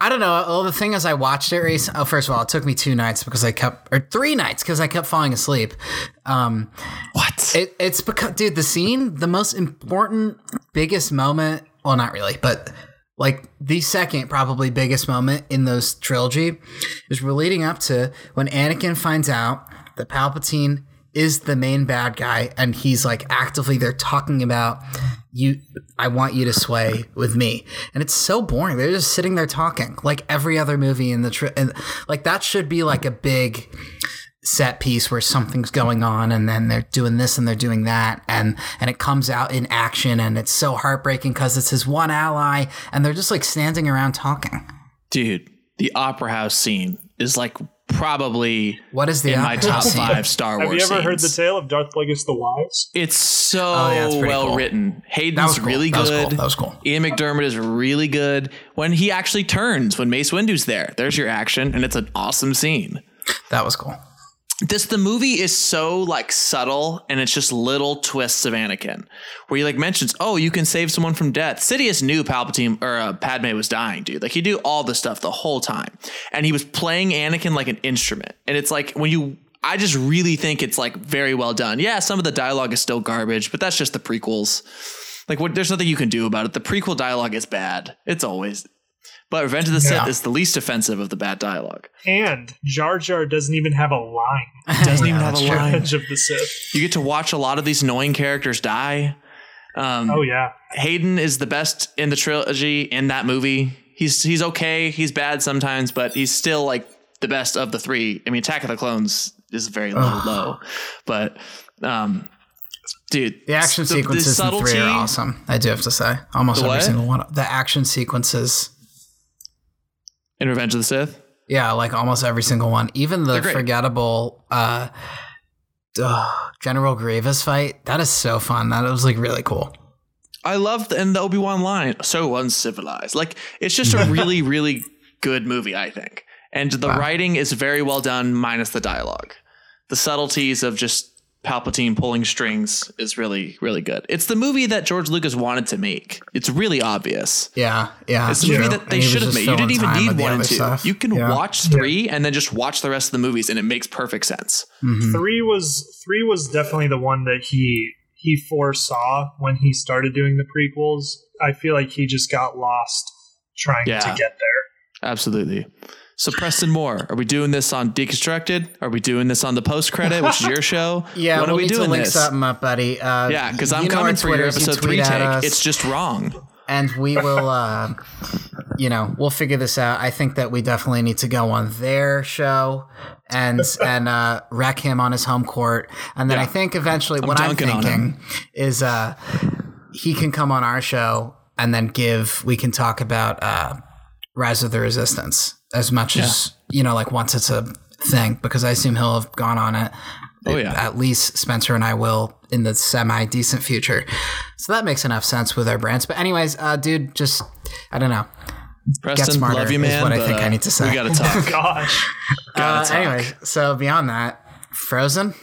I don't know. Well, the thing is, I watched it recently. Oh, first of all, it took me two nights because I kept, or three nights because I kept falling asleep. Um, What? It, it's because, dude, the scene, the most important, biggest moment. Well, not really, but like the second, probably biggest moment in those trilogy is we're leading up to when Anakin finds out that Palpatine is the main bad guy, and he's like actively they're talking about you. I want you to sway with me, and it's so boring. They're just sitting there talking like every other movie in the tri- and like that should be like a big set piece where something's going on and then they're doing this and they're doing that and and it comes out in action and it's so heartbreaking because it's his one ally and they're just like standing around talking Dude, the opera house scene is like probably what is the in my top five Star Wars. Have you ever heard the tale of Darth Plagueis the Wise? It's so Oh, yeah, it's well cool. written. that Hayden's cool. really that was good. cool that was cool Ian McDiarmid is really good when he actually turns when Mace Windu's there. There's your action, and it's an awesome scene. that was cool This the movie is so like subtle, and it's just little twists of Anakin, where he like mentions, "Oh, you can save someone from death." Sidious knew Palpatine or uh, Padme was dying, dude. Like he knew all this stuff the whole time, and he was playing Anakin like an instrument. And it's like when you, I just really think it's like very well done. Yeah, some of the dialogue is still garbage, but that's just the prequels. Like what? There's nothing you can do about it. The prequel dialogue is bad. It's always. But Revenge of the Yeah. Sith is the least offensive of the bad dialogue. And Jar Jar doesn't even have a line. Doesn't Yeah, even have a true. line. Revenge of the Sith. You get to watch a lot of these annoying characters die. Um, Oh yeah. Hayden is the best in the trilogy in that movie. He's he's okay. He's bad sometimes, but he's still like the best of the three. I mean, Attack of the Clones is very low, low, but um, dude, the action the- the sequences in three are awesome i do have to say almost every single one the action sequences in Revenge of the Sith. yeah like almost every single one even the forgettable uh ugh, general grievous fight that is so fun that was like really cool I love the, and the Obi Wan line, so uncivilized. Like it's just a really, really good movie, I think. And the writing is very well done, minus the dialogue. the subtleties of just Palpatine pulling strings is really, really good. It's the movie that George Lucas wanted to make. It's really obvious. Yeah, yeah. It's the movie that they should have made. You didn't even need one and two. Stuff. You can yeah. watch three and then just watch the rest of the movies, and it makes perfect sense. Mhm. Three was three was definitely the one that he he foresaw when he started doing the prequels. I feel like he just got lost trying Yeah. to get there. Absolutely. So Preston Moore, are we doing this on Deconstructed? Are we doing this on the post credit, which is your show? Yeah, when we'll are we need doing to link this? something up, buddy. Uh, Yeah, because I'm coming for your Twitters, you episode tweet three take. us. It's just wrong. and we will uh you know we'll figure this out i think that we definitely need to go on their show and and uh wreck him on his home court and then Yeah. i think eventually what i'm thinking is uh he can come on our show and then give we can talk about uh rise of the resistance as much as you know like once it's a thing because i assume he'll have gone on it Oh, yeah. at least Spencer and I will in the semi decent future. So that makes enough sense with our brands. But anyways, uh, dude, just I don't know. Preston, smarter love you, is man. what I but, think I uh, need to say. We got to talk. Gosh, Uh, Gotta talk. anyway, so beyond that, Frozen.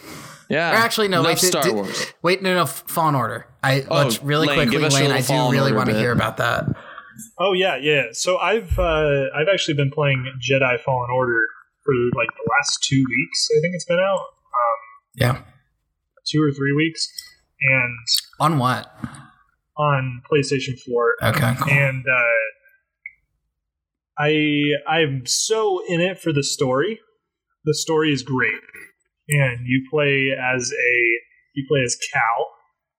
Yeah. Or actually, no. Wait, did- Star did- Wars. Wait, no, no. Fallen Order. I Oh, let's really Lain, quickly, give Lain. I do really want to hear about that. Oh yeah, yeah. So I've uh, I've actually been playing Jedi Fallen Order for like the last two weeks. I think it's been out Um, Yeah. two or three weeks, and On what? on PlayStation Four. Okay. Cool. and uh, I I'm so in it for the story. The story is great, and you play as a you play as Cal.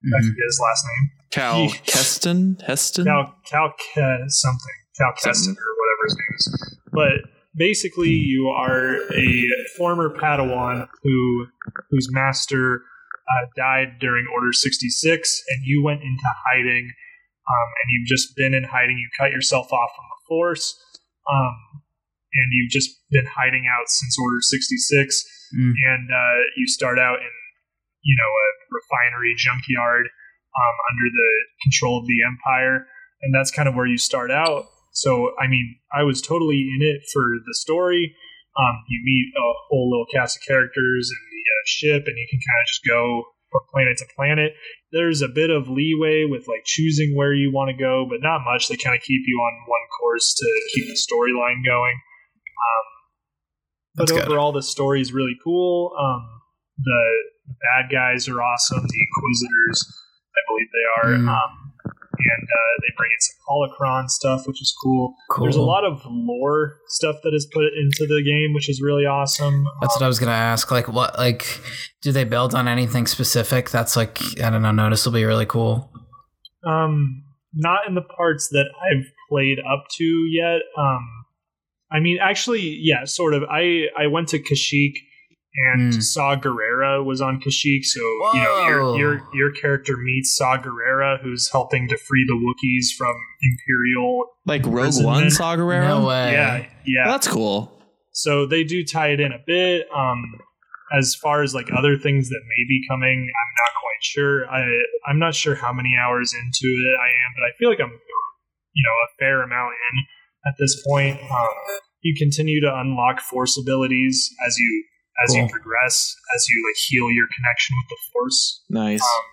I Mhm. forget his last name. Cal Ye- Keston? Heston? Cal Cal Ke- something Cal Keston or whatever his name is. But basically, you are a former Padawan who whose master uh, died during Order sixty six, and you went into hiding. Um, and you've just been in hiding. You cut yourself off from the Force, um, and you've just been hiding out since Order sixty six. Mm. And uh, you start out in, you know, a refinery junkyard um, under the control of the Empire, and that's kind of where you start out. So, I mean, I was totally in it for the story. Um, you meet a whole little cast of characters and the uh, ship, and you can kind of just go from planet to planet. There's a bit of leeway with like choosing where you want to go, but not much. They kind of keep you on one course to keep the storyline going. Um, but That's good. overall, the story is really cool. Um, the bad guys are awesome. The Inquisitors, I believe they are. Mm. Um, and uh, they bring in some holocron stuff, which is cool. Cool. There's a lot of lore stuff that is put into the game, which is really awesome. That's Um, what I was gonna ask. Like, what? Like, do they build on anything specific? That's like, I don't know. Noticeably really cool. Um, not in the parts that I've played up to yet. Um, I mean, actually, yeah, sort of. I I went to Kashyyyk and Hmm. Saw Gerrera was on Kashyyyk, so you know your your your character meets Saw Gerrera, who's helping to free the Wookiees from Imperial. Like Rogue Imprisonment. One Saw Gerrera? No way. Yeah, yeah. Well, that's cool. So they do tie it in a bit. Um, as far as like other things that may be coming, I'm not quite sure. I I'm not sure how many hours into it I am, but I feel like I'm, you know, a fair amount in at this point. Um, you continue to unlock force abilities as you as you progress, as you like heal your connection with the force, Nice. um,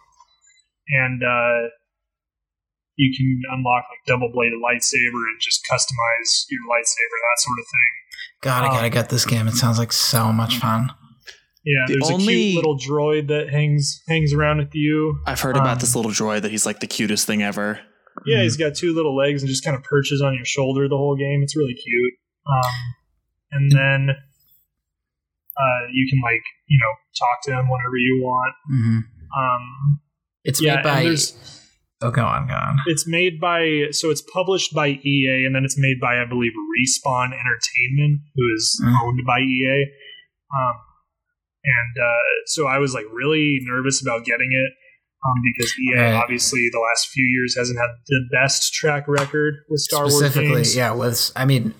and uh, you can unlock like double bladed lightsaber and just customize your lightsaber, that sort of thing. God, I Um, gotta get this game. It sounds like so much fun. Yeah, The there's a only- cute little droid that hangs hangs around with you. I've heard um, about this little droid that he's like the cutest thing ever. Yeah, Mhm. he's got two little legs and just kind of perches on your shoulder the whole game. It's really cute. Um, and then uh, you can like you know talk to him whenever you want. hmm Um, It's yeah, made by. Oh, go on, go on. it's made by so it's published by EA and then it's made by I believe Respawn Entertainment, who is Mm. owned by EA. Um, and uh, so I was like really nervous about getting it um, because EA Right. obviously the last few years hasn't had the best track record with Star Wars Specifically, yeah. With I mean,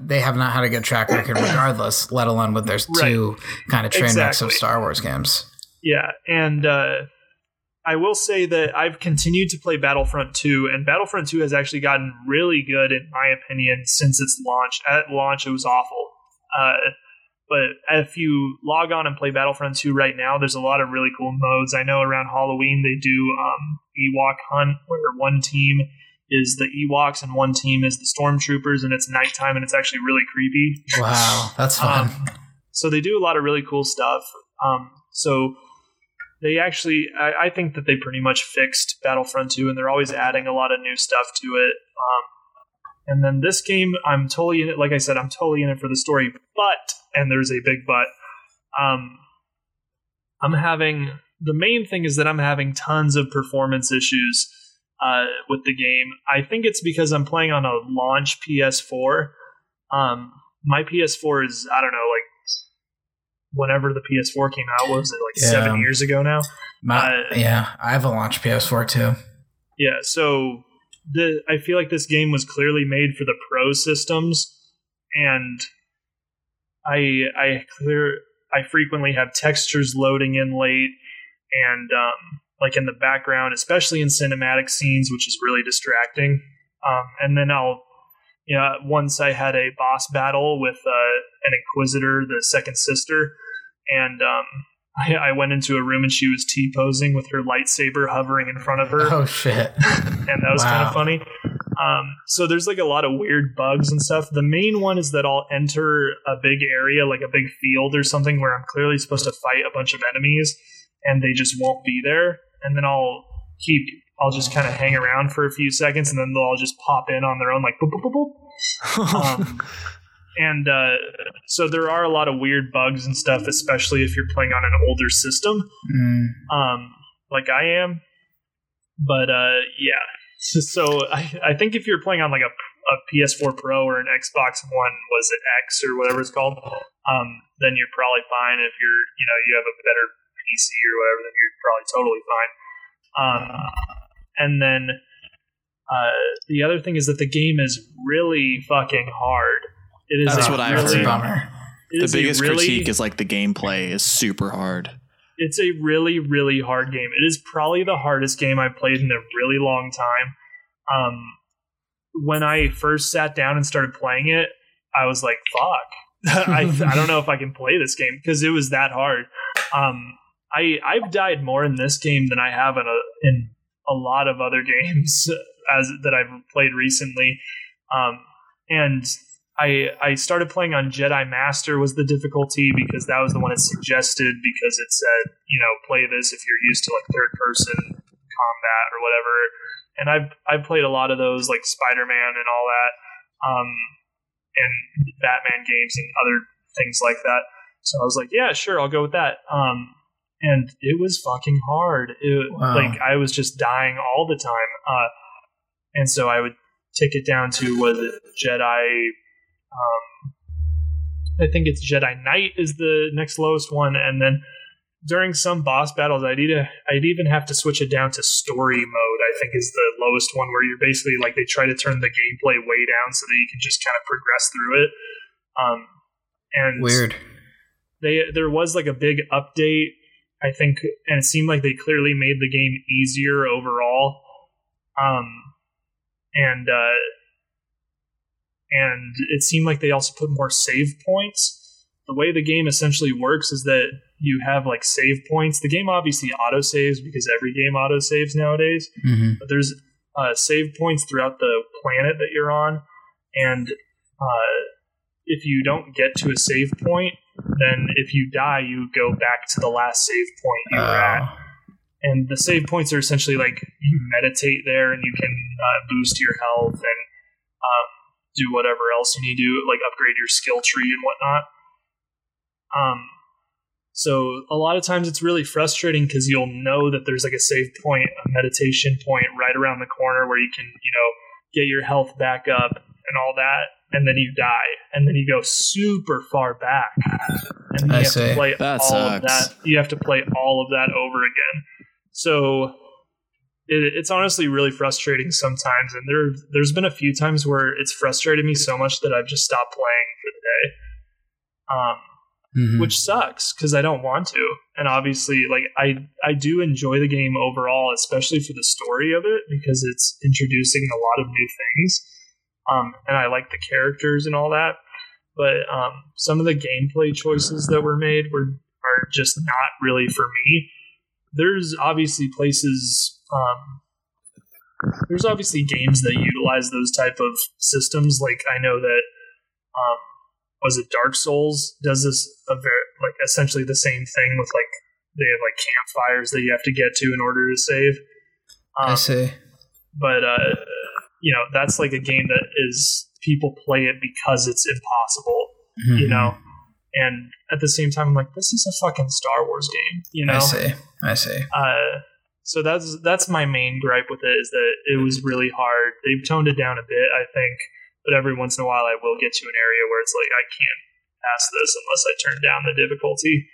they have not had a good track record, regardless. Let alone with their two kind of train wrecks of Star Wars games. Yeah, and uh, I will say that I've continued to play Battlefront 2, and Battlefront 2 has actually gotten really good, in my opinion, since its launch. At launch, it was awful. Uh, but if you log on and play Battlefront 2 right now, there's a lot of really cool modes. I know around Halloween they do um, Ewok Hunt, where one team is the Ewoks and one team is the Stormtroopers, and it's nighttime and it's actually really creepy. Wow, that's fun. Um, so they do a lot of really cool stuff. Um, so they actually, I, I, think that they pretty much fixed Battlefront 2, and they're always adding a lot of new stuff to it. Um, and then this game, I'm totally in it. Like I said, I'm totally in it for the story, but and there's a big but. Um, I'm having the main thing is that I'm having tons of performance issues uh, with the game. I think it's because I'm playing on a launch PS4. Um, my PS4 is I don't know like whenever the PS4 came out. was it like yeah. seven years ago now? My, uh, yeah, I have a launch PS4 too. Yeah, so the I feel like this game was clearly made for the pro systems, and I I clear I frequently have textures loading in late, and um, like in the background, especially in cinematic scenes, which is really distracting. Um, and then I'll, you know, once I had a boss battle with uh, an Inquisitor, the second sister, and um, I, I, went into a room and she was T posing with her lightsaber hovering in front of her. Oh shit! and that was wow. kind of funny. Um, so there's like a lot of weird bugs and stuff. The main one is that I'll enter a big area, like a big field or something, where I'm clearly supposed to fight a bunch of enemies, and they just won't be there. And then I'll keep, I'll just kind of hang around for a few seconds, and then they'll all just pop in on their own, like boop boop boop boop. um, and uh, so there are a lot of weird bugs and stuff, especially if you're playing on an older system, mm. um, like I am. But uh, yeah, so I, I think if you're playing on like a, a PS4 Pro or an Xbox One, was it X or whatever it's called, um, then you're probably fine. If you're you know you have a better PC or whatever, then you're probably totally fine. Um, and then uh, the other thing is that the game is really fucking hard. It is. That's what I've really, heard. The biggest really, critique is like the gameplay is super hard. It's a really, really hard game. It is probably the hardest game I've played in a really long time. Um, when I first sat down and started playing it, I was like, "Fuck." I, I don't know if I can play this game because it was that hard. Um, I I've died more in this game than I have in a in a lot of other games as that I've played recently. Um, and I I started playing on Jedi Master was the difficulty because that was the one it suggested because it said you know play this if you're used to like third person combat or whatever. And I've I've played a lot of those like Spider Man and all that, um, and Batman games and other things like that. So I was like, yeah, sure, I'll go with that. Um, and it was fucking hard. It, wow. Like I was just dying all the time. Uh, and so I would take it down to was it Jedi um, I think it's Jedi Knight is the next lowest one, and then during some boss battles, I'd either, I'd even have to switch it down to story mode. I think is the lowest one where you're basically like they try to turn the gameplay way down so that you can just kind of progress through it. Um, and weird. They there was like a big update, I think, and it seemed like they clearly made the game easier overall. Um, and uh, and it seemed like they also put more save points. The way the game essentially works is that you have like save points. The game obviously auto saves because every game auto saves nowadays. Mm-hmm. But there's uh, save points throughout the planet that you're on, and uh, if you don't get to a save point, then if you die, you go back to the last save point you were at. Oh. And the save points are essentially like you meditate there, and you can uh, boost your health and um, do whatever else you need to, like upgrade your skill tree and whatnot. Um, so a lot of times it's really frustrating because you'll know that there's like a save point, a meditation point right around the corner where you can, you know, get your health back up and all that, and then you die, and then you go super far back, and you I have see. to play that all sucks. of that. You have to play all of that over again. So it, it's honestly really frustrating sometimes, and there there's been a few times where it's frustrated me so much that I've just stopped playing for the day, um, mm-hmm. which sucks because I don't want to. And obviously, like I I do enjoy the game overall, especially for the story of it because it's introducing a lot of new things, um, and I like the characters and all that. but um, some of the gameplay choices that were made were are just not really for me. There's obviously places. Um, there's obviously games that utilize those type of systems. Like I know that um, was it Dark Souls does this a very like essentially the same thing with like they have like campfires that you have to get to in order to save. I Um, see. but uh, you know that's like a game that is people play it because it's impossible, Mm-hmm. you know. And at the same time, I'm like, this is a fucking Star Wars game, you know. I see. I see. Uh, so that's that's my main gripe with it is that it was really hard. They've toned it down a bit, I think, but every once in a while I will get to an area where it's like I can't pass this unless I turn down the difficulty.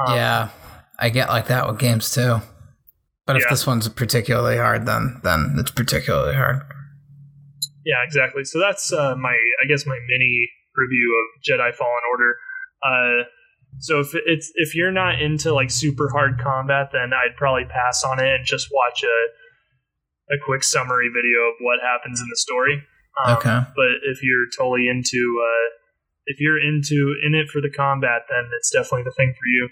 Um, yeah, I get like that with games too. But if Yeah. this one's particularly hard, then then it's particularly hard. Yeah, exactly. So that's uh, my, I guess, my mini review of Jedi Fallen Order. Uh, so if it's if you're not into like super hard combat, then I'd probably pass on it and just watch a a quick summary video of what happens in the story. Um, Okay. But if you're totally into uh, if you're into in it for the combat, then it's definitely the thing for you.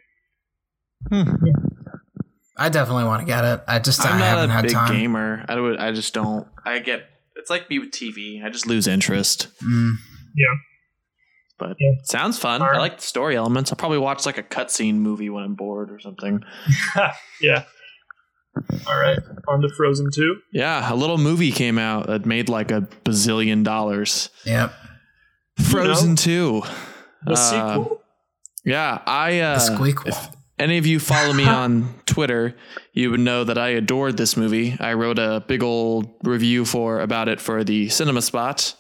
I definitely want to get it. I just I I'm haven't a had big time. gamer. I would. I just don't. I get. It's like me with TV. I just lose interest. Mm. But Yeah. sounds fun. Alright. I like the story elements. I'll probably watch like a cutscene movie when I'm bored or something. yeah. All right, on to Frozen Two. Yeah, a little movie came out that made like a bazillion dollars. Yep. Frozen Two. The Uh, sequel. Yeah, I. Uh, The squeakquel. if any of you follow me on Twitter, you would know that I adored this movie. I wrote a big old review for about it for the Cinema Spot.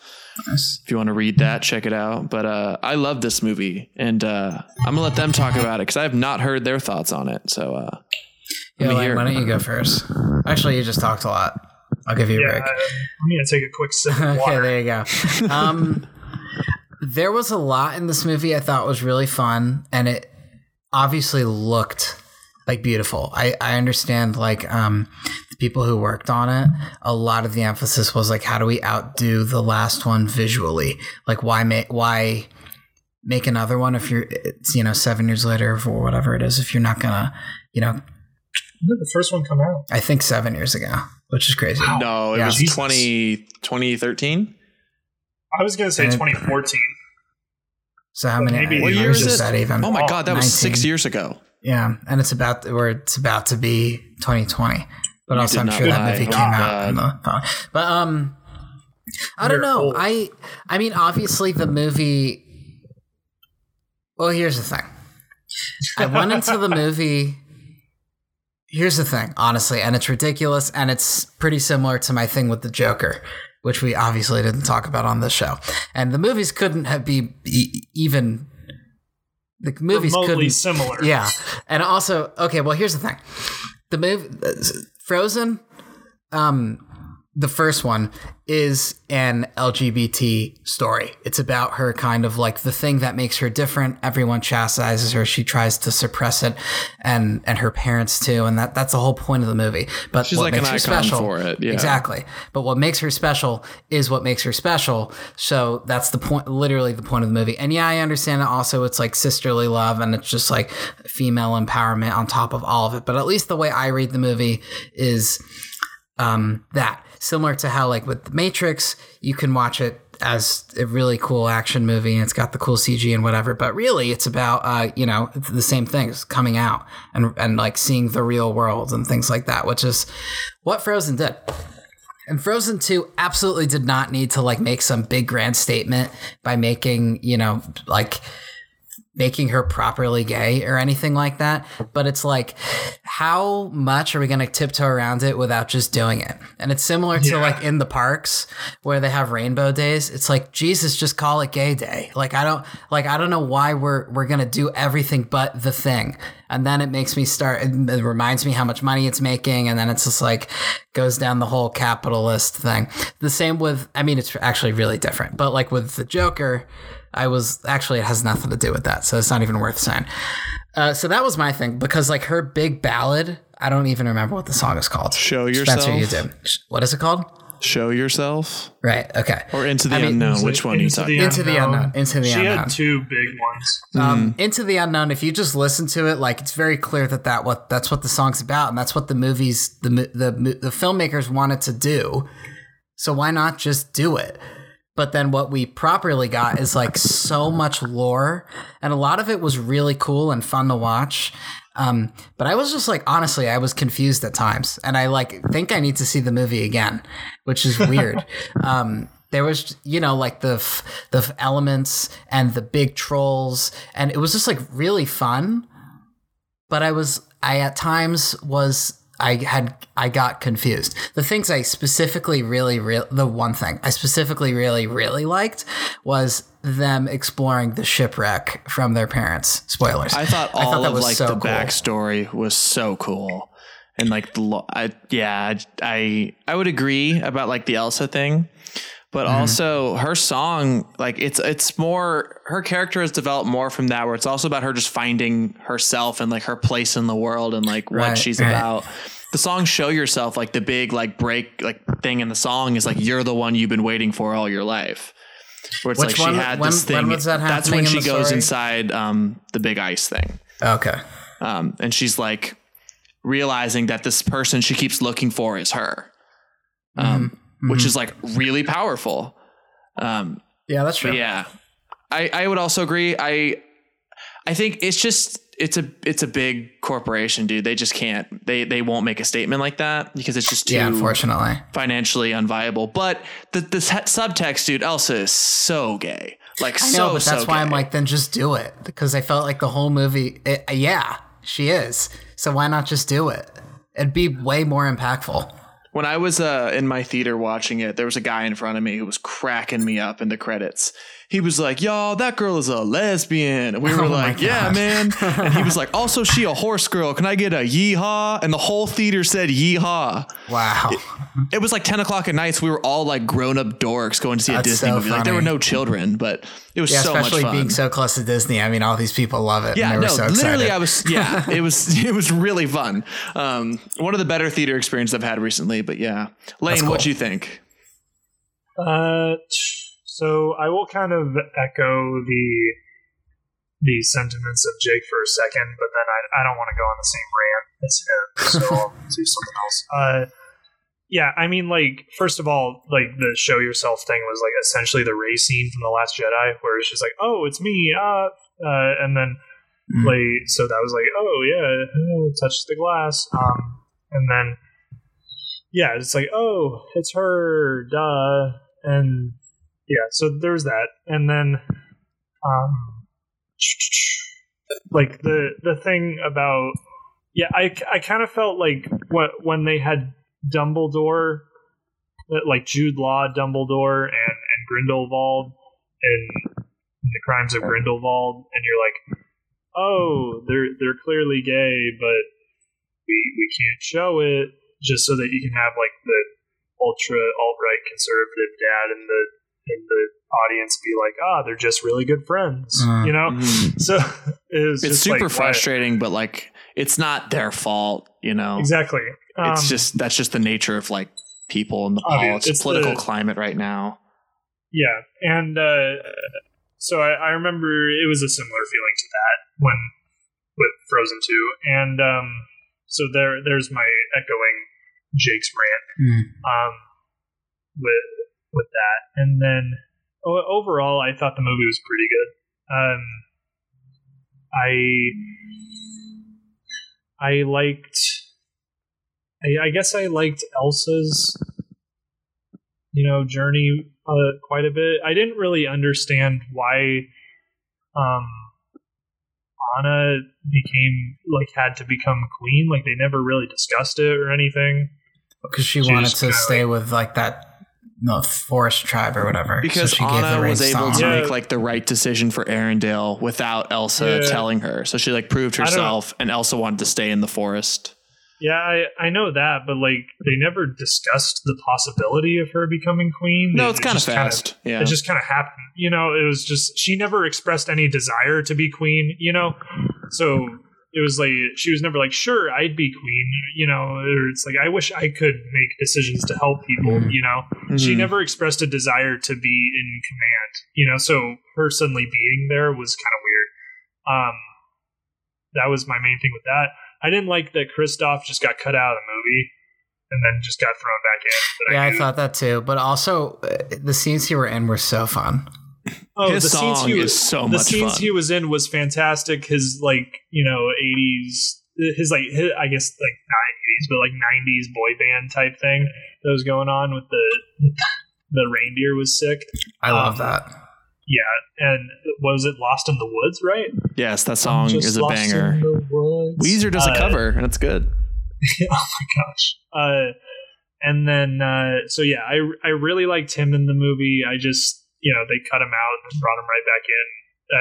Nice. If you want to read that, check it out. But uh, I love this movie, and uh, I'm gonna let them talk about it because I have not heard their thoughts on it. So uh, Yeah, me Lain, hear. why don't you go first? Actually, you just talked a lot. I'll give you a break. uh, I'm gonna take a quick sip of okay, there you go. Um, there was a lot in this movie I thought was really fun, and it obviously looked like beautiful. I, I understand like um, the people who worked on it. A lot of the emphasis was like, how do we outdo the last one visually? Like, why make why make another one if you're it's you know seven years later or whatever it is if you're not gonna you know When did the first one come out? I think seven years ago, which is crazy. no, it Yeah. was Jesus. 20, 2013. I was gonna say And- 2014. So how many Maybe- What year years is that even? Oh my god, that was six years ago. Yeah, and it's about where it's about to be 2020. But also, I'm not sure that movie came out. In God. the, but um, I don't You're know. old. I I mean, obviously, the movie. Well, here's the thing. I went into the movie. Here's the thing, honestly, and it's ridiculous, and it's pretty similar to my thing with the Joker, which we obviously didn't talk about on this show. And the movies couldn't have be even. The movies Remotely couldn't similar. yeah, and also okay. Well, here's the thing: the movie Frozen, um, the first one is an LGBT story. It's about her kind of like the thing that makes her different. Everyone chastises her. She tries to suppress it, and and her parents too. And that that's the whole point of the movie. But She's what like an makes her icon special, for it, yeah. exactly. But what makes her special is what makes her special. So that's the point, literally the point of the movie. And yeah, I understand it. Also, it's like sisterly love, and it's just like female empowerment on top of all of it. But at least the way I read the movie is um, that similar to how like with the Matrix, you can watch it as a really cool action movie and it's got the cool CG and whatever. But really, it's about uh, you know the same things coming out and and like seeing the real world and things like that, which is what Frozen did. And Frozen 2 absolutely did not need to like make some big grand statement by making, you know, like making her properly gay or anything like that. But it's like, how much are we going to tiptoe around it without just doing it? And it's similar to Yeah. like in the parks where they have rainbow days. It's like, Jesus, just call it gay day. Like, I don't, like, I don't know why we're, we're going to do everything but the thing. And then it makes me start, it it reminds me how much money it's making. And then it's just like, goes down the whole capitalist thing. The same with, I mean, it's actually really different, but like with the Joker, I was actually it has nothing to do with that, so it's not even worth saying. Uh, so that was my thing because like her big ballad, I don't even remember what the song is called. Show yourself. Spencer, yourself. you did. What is it called? Show yourself Right. Okay. or into the I unknown. Into- Which one are you into talking? the Into the unknown. Into the she unknown. had two big ones. Um, Into the unknown. If you just listen to it, like it's very clear that that what that's what the song's about, and that's what the movies, the mo- the the filmmakers wanted to do. So why not just do it? But then what we properly got is like so much lore, and a lot of it was really cool and fun to watch. Um, but I was just like, honestly, I was confused at times, and I like think I need to see the movie again, which is weird. um, there was, you know, like the f- the f- elements and the big trolls, and it was just like really fun. But I was, I at times was, I had, I got confused. The things I specifically really, real, the one thing I specifically really, really liked was them exploring the shipwreck from their parents. Spoilers. I thought all that of was like so the cool. backstory was so cool, and like the lo- I, yeah, I I would agree about like the Elsa thing, but Mm-hmm. also her song like it's it's more her character has developed more from that where it's also about her just finding herself and like her place in the world and like what Right, she's right. about. The song "Show Yourself" like the big like break like thing in the song is like you're the one you've been waiting for all your life. Where it's Which like she had when- this thing. that That's when she goes story? inside um, the big ice thing okay. um, and she's like realizing that this person she keeps looking for is her, um, which is like really powerful. Um, Yeah, that's true. yeah, I I would also agree. I I think it's just it's a it's a big corporation, dude. They just can't they they won't make a statement like that because it's just too Yeah, unfortunately. financially unviable. But the the subtext, dude, Elsa is so gay. Like I so know, but that's so why I'm like, then just do it because I felt like the whole movie. It, yeah, she is. So why not just do it? It'd be way more impactful. When I was uh, in my theater watching it, there was a guy in front of me who was cracking me up in the credits. He was like, "Y'all, that girl is a lesbian." And we were Oh like, "Yeah, man." And he was like, "Also, she a horse girl. Can I get a yeehaw?" And the whole theater said yeehaw. Wow. It was like ten o'clock at night, so we were all like grown up dorks going to see a Disney so movie. Like there were no children, but it was Yeah, so much especially fun. being so close to Disney. I mean, all these people love it. yeah, and they no, were so excited. literally, I was. Yeah, it was. It was really fun. Um, one of the better theater experiences I've had recently. But yeah, Lain, cool. what do you think? Uh, so I will kind of echo the the sentiments of Jake for a second, but then I, I don't want to go on the same rant as him, so I'll do something else. Uh, yeah, I mean, like first of all, like the show yourself thing was like essentially the Rey scene from the Last Jedi, where it's just like, oh, it's me, uh, uh and then Mhm. like so that was like, oh yeah, oh, touch the glass, um, and then yeah, it's like, oh, it's her, duh, and yeah, so there's that, and then, um, like the the thing about yeah, I I kind of felt like what when they had Dumbledore, like Jude Law, Dumbledore, and and Grindelwald, and the Crimes of Grindelwald, and you're like, oh, they're they're clearly gay, but we we can't show it just so that you can have like the ultra alt right conservative dad and the in the audience be like, ah, they're just really good friends, Mm. you know. Mhm. So it was It's just super like, why- frustrating, but like it's not their fault, you know. Exactly. Um, It's just that's just the nature of like people in the Obvious. politics, It's political the- climate right now. Yeah, and uh, so I, I remember it was a similar feeling to that when with Frozen Two, and um, so there there's my echoing Jake's rant Mm. um, with with that, and then overall I thought the movie was pretty good. Um, I I liked. I, I guess I liked Elsa's you know journey uh, quite a bit. I didn't really understand why um Anna became like had to become queen. Like they never really discussed it or anything. Because she, She wanted to stay with like that no, forest tribe or whatever. Because so she Anna the was able to to Yeah. make like the right decision for Arendelle without Elsa Yeah. telling her. So she like proved herself, and Elsa wanted to stay in the forest. Yeah, I, I know that, but like they never discussed the possibility of her becoming queen. No, it's it kind of just kinda- fast. yeah, It just kind of happened. You know, it was just she never expressed any desire to be queen. You know, so it was like she was never like, sure, I'd be queen, you know, or it's like I wish I could make decisions to help people, Mhm. you know. She Mhm. never expressed a desire to be in command, you know. So her suddenly being there was kind of weird. Um, that was my main thing with that. I didn't like that Kristoff just got cut out of the movie and then just got thrown back in. Yeah, I knew- thought that too. But also, uh, the scenes he were in were so fun. Oh, His the scenes song he is was so the much scenes fun. he was in was fantastic. His like you know eighties, his like his, I guess like nineties, but like nineties boy band type thing that was going on with the the reindeer was sick. I love Um, that. Yeah, and was it Lost in the Woods? Right, Yes, that song I'm is a lost banger. in. Weezer does a Uh, cover, and it's good. oh my gosh. Uh, and then uh, so yeah, I I really liked him in the movie. I just you know they cut him out and brought him right back in.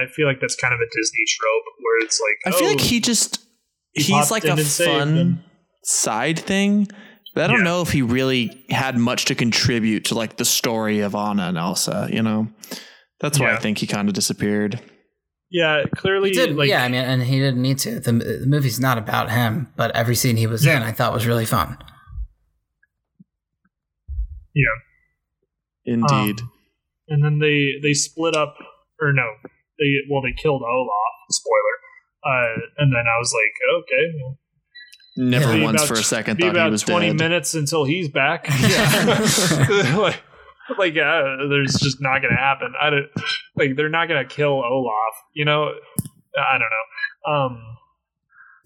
I feel like that's kind of a Disney trope where it's like I feel oh, like he just he he's like a fun them. side thing. But I don't Yeah. know if he really had much to contribute to like the story of Anna and Elsa, you know. That's why I think he kind of disappeared. yeah clearly He did, like yeah. I mean, and he didn't need to. The, the movie's not about him, but every scene he was in, I thought was really fun. Yeah. Indeed. Um, and then they they split up or no they well they killed Olaf spoiler uh and then I was like okay well, Never be once for a second be thought he about was 20 dead. minutes until he's back. Yeah. like like uh, there's just not gonna happen. I don't like they're not gonna kill Olaf you know? I don't know. Um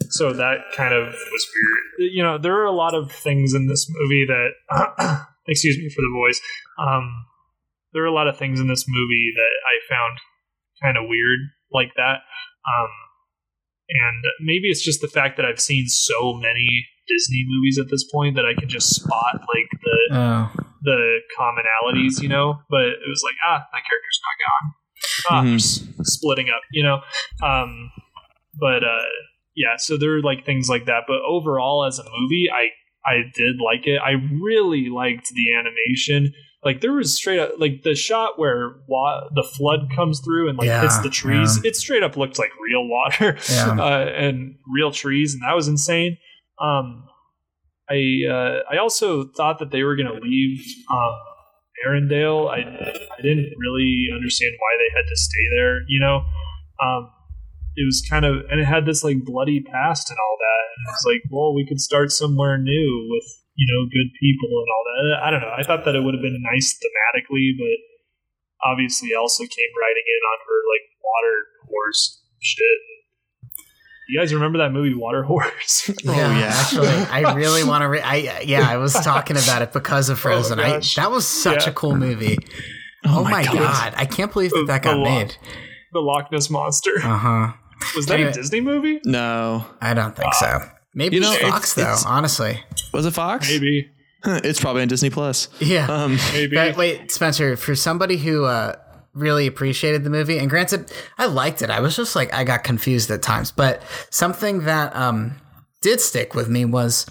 so that kind of was weird. You know there are a lot of things in this movie that excuse me for the voice um there are a lot of things in this movie that I found kind of weird like that um and maybe it's just the fact that I've seen so many Disney movies at this point that I can just spot like the Oh, the commonalities, you know. But it was like, ah, that character's not gone. Ah, Mhm. they're s- splitting up, you know. Um, but uh, yeah, so there are like things like that. But overall, as a movie, I I did like it. I really liked the animation. Like there was straight up like the shot where wa- the flood comes through and like Yeah, hits the trees. yeah. It straight up looked like real water Yeah. uh, and real trees, and that was insane. Um, I uh, I also thought that they were going to leave um, Arendelle. I I didn't really understand why they had to stay there. You know, um, it was kind of and it had this like bloody past and all that. And it was like, well, we could start somewhere new with you know good people and all that. I don't know. I thought that it would have been nice thematically, but obviously Elsa came riding in on her like water horse shit. You guys remember that movie Water Horse? yeah, yeah. Actually, I really want to. Re- I yeah, I was talking about it because of Frozen. I that was such Yeah. a cool movie. Oh, my god. I can't believe that that The got lo- made. the Loch Ness monster. Uh huh. Was that anyway. a Disney movie? No. I don't think so. Maybe You know, it's it's- Fox though. it's- honestly, Was it Fox? Maybe. It's probably on Disney Plus. yeah. Um, Maybe. But wait, Spencer, for somebody who uh, really appreciated the movie, and granted, I liked it. I was just like, I got confused at times. But something that um, did stick with me was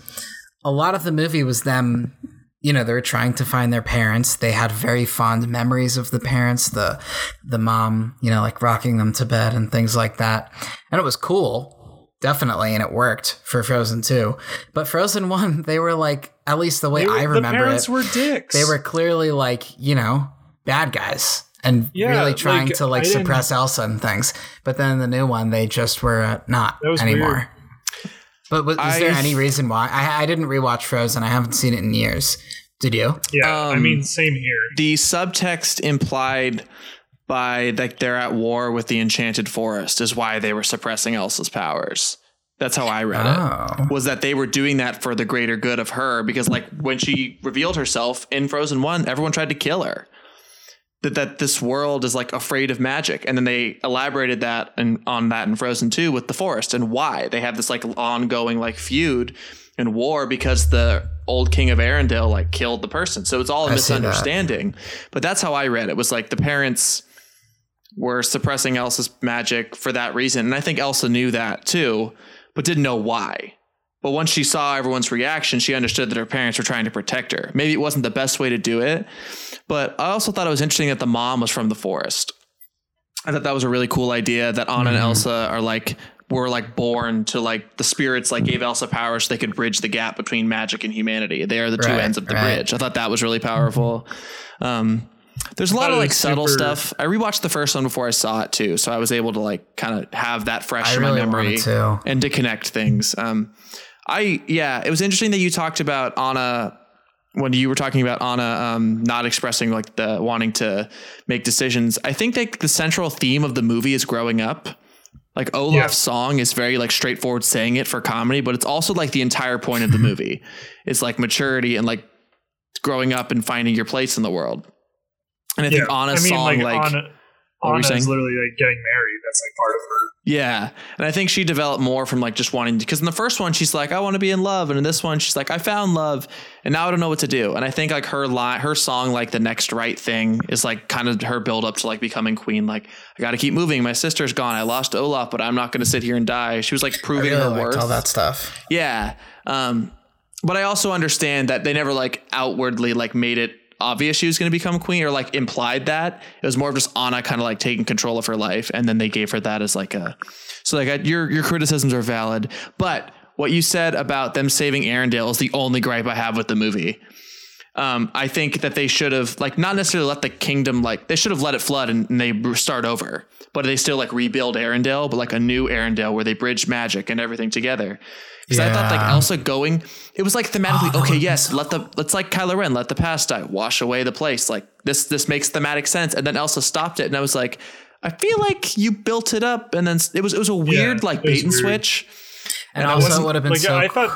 a lot of the movie was them. You know, they were trying to find their parents. They had very fond memories of the parents, the the mom, you know, like rocking them to bed and things like that. And it was cool, definitely, and it worked for Frozen 2. But Frozen 1, they were like, at least the way were- I remember the parents it, were dicks. they were clearly like you know bad guys and Yeah, really trying like, to like I didn't- suppress Elsa and things. But then the new one, they just were uh, not anymore. weird. But was, was there any reason why? I, I didn't rewatch Frozen. I haven't seen it in years. Did you? Yeah, I Um, mean, same here. the subtext implied by like they're at war with the enchanted forest is why they were suppressing Elsa's powers. That's how I read it. Oh, Was that they were doing that for the greater good of her because like when she revealed herself in Frozen 1, everyone tried to kill her. That that this world is like afraid of magic. And then they elaborated that and on that in Frozen 2 with the forest and why. They have this like ongoing like feud and war because the old king of Arendelle like killed the person. So it's all a I see that. misunderstanding. But that's how I read it. Was like the parents were suppressing Elsa's magic for that reason. And I think Elsa knew that too, but didn't know why. But once she saw everyone's reaction, she understood that her parents were trying to protect her. Maybe it wasn't the best way to do it, but I also thought it was interesting that the mom was from the forest. I thought that was a really cool idea that Anna and Mhm. Elsa are like were like born to like the spirits like gave Elsa powers so they could bridge the gap between magic and humanity. They are the two ends of the right. bridge. I thought that was really powerful. Um, there's a lot of like subtle stuff. I rewatched the first one before I saw it too, so I was able to like kind of have that fresh I in really my memory to. and to connect things. Um, I yeah, it was interesting that you talked about Anna when you were talking about Anna um, not expressing like the wanting to make decisions. I think that the central theme of the movie is growing up. Like Olaf's Yeah. song is very like straightforward saying it for comedy, but it's also like the entire point of the movie. It's like maturity and like growing up and finding your place in the world. And I think Anna's song like Anna, What were Anna saying? is literally like getting married. That's like part of her. Yeah. And I think she developed more from like just wanting to, because in the first one, she's like, I want to be in love. And in this one, she's like, I found love and now I don't know what to do. And I think like her line, her song, like the next right thing is like kind of her build up to like becoming queen. Like, I got to keep moving. My sister's gone. I lost Olaf, but I'm not going to sit here and die. She was like proving really her liked worth. all that stuff. Yeah. Um, but I also understand that they never like outwardly like made it obvious she was going to become queen or like implied that it was more of just Anna kind of like taking control of her life and then they gave her that as like a so like your your criticisms are valid but what you said about them saving Arendelle is the only gripe I have with the movie um, I think that they should have like not necessarily let the kingdom like they should have let it flood and, and they start over, but they still like rebuild Arendelle, but like a new Arendelle where they bridge magic and everything together. Because I thought like Elsa going, it was like thematically okay. Yes, let the let's like Kylo Ren, let the past die, wash away the place. Like this this makes thematic sense. And then Elsa stopped it, and I was like, I feel like you built it up, and then it was it was a weird like bait and weird. switch. And, And I also, wasn't- would have been Like so. I thought,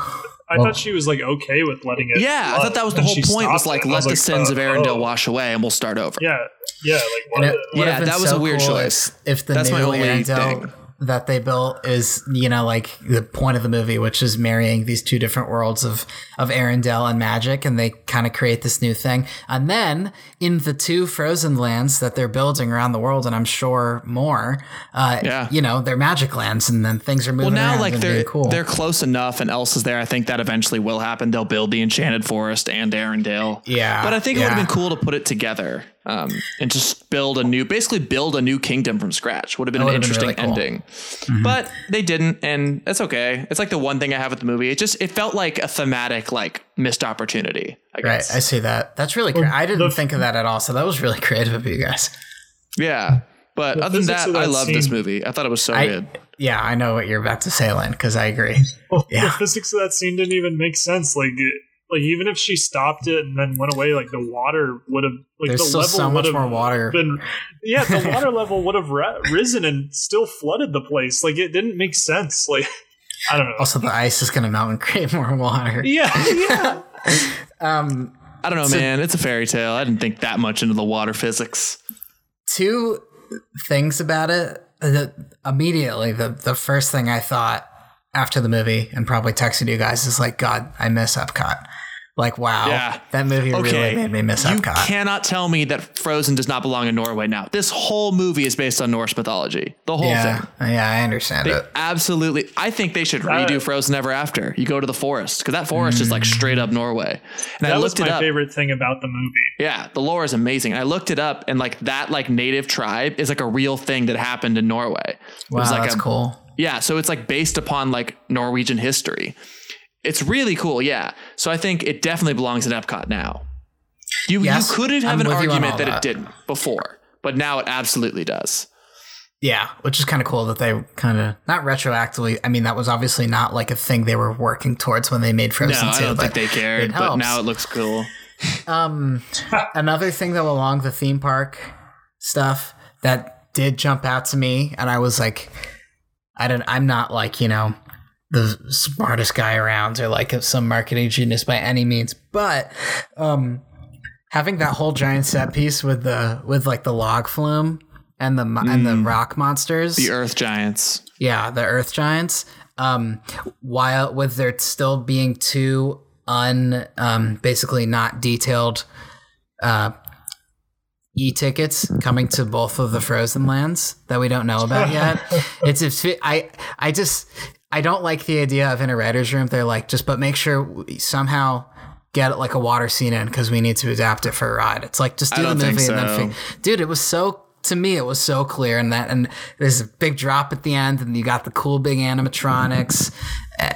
I Well- thought she was like okay with letting it. Yeah, I thought that was the and whole point. Was like it. I let the was sins uh, of Arendelle oh. wash away, and we'll start over. Yeah, yeah. Like what? It the- Yeah, that was so a weird cool choice. If, if the That's new my only Arendelle thing. That they built is, you know, like the point of the movie, which is marrying these two different worlds of of Arendelle and magic, and they kind of create this new thing. And then in the two frozen lands that they're building around the world, and I'm sure more, uh, Yeah. you know, they're magic lands, and then things are moving. Well, now like they're cool. they're close enough, and Elsa's there. I think that eventually will happen. They'll build the Enchanted Forest and Arendelle. Yeah, but I think it would have been cool to put it together um, and just build a new, basically build a new kingdom from scratch. Would have been That an would've been interesting really cool. Mm-hmm. ending. But they didn't, and that's okay. It's like the one thing I have with the movie. It just it felt like a thematic like missed opportunity. I right. I see that. That's really. Cre- I didn't the- think of that at all. So that was really creative of you guys. yeah. But The other than physics that, I love this movie. I thought it was so I, good. yeah, I know what you're about to say, Lynn, because I agree. Well, Yeah. The physics of that scene didn't even make sense. Like, it, like even if she stopped it and then went away, like the water would have like There's the still level so would much have more water. been. Yeah, the water level would have ri- risen and still flooded the place. Like it didn't make sense. Like I don't know. Also, the ice is going to melt and create more water. yeah, yeah. Um, I don't know, So- man. It's a fairy tale. I didn't think that much into the water physics. two things about it. The, immediately, the the first thing I thought after the movie, and probably texted you guys, is like, God, I miss Epcot. Like, wow, Yeah. that movie Okay, really made me miss up. you Epcot. cannot tell me that Frozen does not belong in Norway now. This whole movie is based on Norse mythology. The whole yeah, thing. yeah, I understand They it. absolutely. I think they should redo Uh, Frozen Ever After. You go to the forest because that forest is like straight up Norway. And I That was looked it up. favorite thing about the movie. Yeah, the lore is amazing. And I looked it up, and like that, like native tribe is like a real thing that happened in Norway. It Wow, was like that's a, cool. Yeah, so it's like based upon like Norwegian history. It's really cool, yeah. So I think it definitely belongs in Epcot now. You Yes, you could have I'm an with you on argument that, that. it didn't before, but now it absolutely does. Yeah, which is kind of cool that they kind of not retroactively. I mean, that was obviously not like a thing they were working towards when they made Frozen. No, Frozen I don't think they cared, but now it looks cool. Um, another thing though along the theme park stuff that did jump out to me, and I was like, I don't, I'm not like you know the smartest guy around or like some marketing genius by any means, but um, having that whole giant set piece with the with like the log flume and the mo- and the rock monsters, The Earth Giants. yeah, the Earth Giants. Um, while with there still being two un, um, basically not detailed, uh, e-tickets coming to both of the Frozen lands that we don't know about yet. it's it's I I just I don't like the idea of in a writer's room. They're like just but make sure we somehow get like a water scene in because we need to adapt it for a ride. It's like just do the movie and then fig- dude, it was so to me it was so clear and that and there's a big drop at the end and you got the cool big animatronics Uh,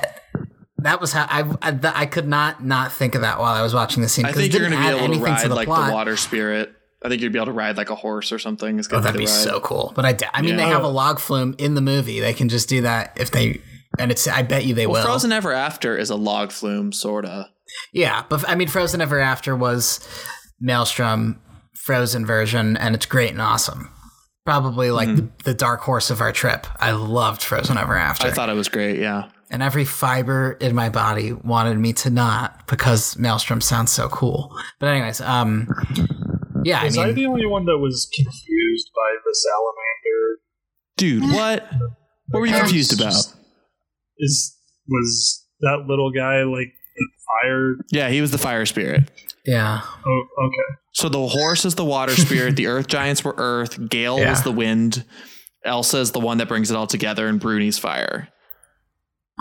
that was how I, I I could not not think of that while I was watching the scene I think you're gonna be add able to ride the like plot. the water spirit. I think you'd be able to ride like a horse or something. It's Oh, that'd be be so cool. But I, I mean, Yeah. they have a log flume in the movie. They can just do that if they, and it's. I bet you they Well, will. Frozen Ever After is a log flume, sorta. Yeah, but I mean, Frozen Ever After was Maelstrom Frozen version, and it's great and awesome. Probably like the, the dark horse of our trip. I loved Frozen Ever After, I thought it was great. Yeah. and every fiber in my body wanted me to not because Maelstrom sounds so cool. But anyways, um, yeah, I Was I mean, the only one that was confused by the salamander? Dude, what? What were you confused about? Is was that little guy like the fire? Yeah, he was the fire spirit. yeah, Oh, okay. So the horse is the water spirit. the earth giants were earth. Gale Yeah. was the wind. Elsa is the one that brings it all together, and Bruni's fire.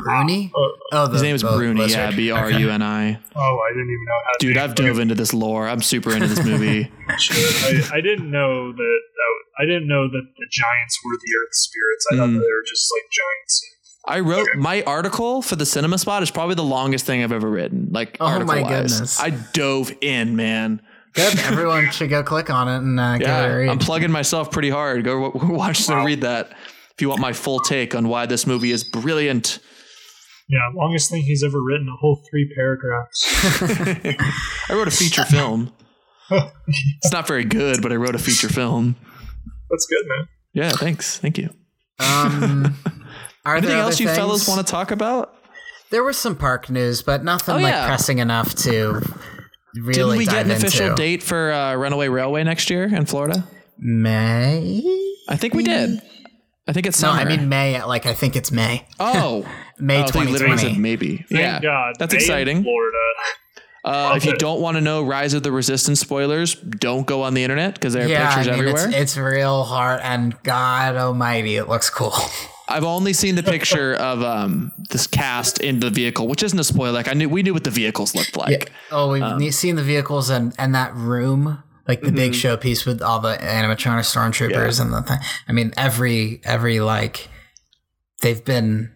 Bruni. Oh, Oh, the, His name is the Bruni. lizard. Yeah, B R U N I. oh, I didn't even know how. Dude, to I've dove into this lore. I'm super into this movie. I, I didn't know that, that. I didn't know that the giants were the earth spirits. I thought Mm. that they were just like giants. I wrote my article for the cinema spot is probably the longest thing I've ever written. Like Oh my article wise. goodness. I dove in, man. Good. Everyone should go click on it and uh, give it Yeah. I'm plugging myself pretty hard. Go w- watch and read that if you want my full take on why this movie is brilliant. Yeah, longest thing he's ever written. A whole three paragraphs. I wrote a feature film. It's not very good, but I wrote a feature film. That's good, man. Yeah, thanks. Thank you. um, are Anything there else you things? fellas want to talk about? There was some park news, but nothing Oh, like yeah. pressing enough to really Didn't we dive get an into. official date for uh, Runaway Railway next year in Florida? May? I think we did. I think it's No. I mean May. Like I think it's May. oh, May oh, I thought you literally said 2020. maybe. Thank yeah, God. that's May in exciting. Florida. Uh, if you don't want to know Rise of the Resistance spoilers, don't go on the internet because there are Yeah, I pictures mean everywhere. it's it's real hard, and God Almighty, it looks cool. I've only seen the picture of um, this cast in the vehicle, which isn't a spoiler. Like I knew, we knew what the vehicles looked like. Oh, we've Um, seen the vehicles and and that room, like the big Mm-hmm. showpiece with all the animatronic stormtroopers and the thing. I mean, every every like they've been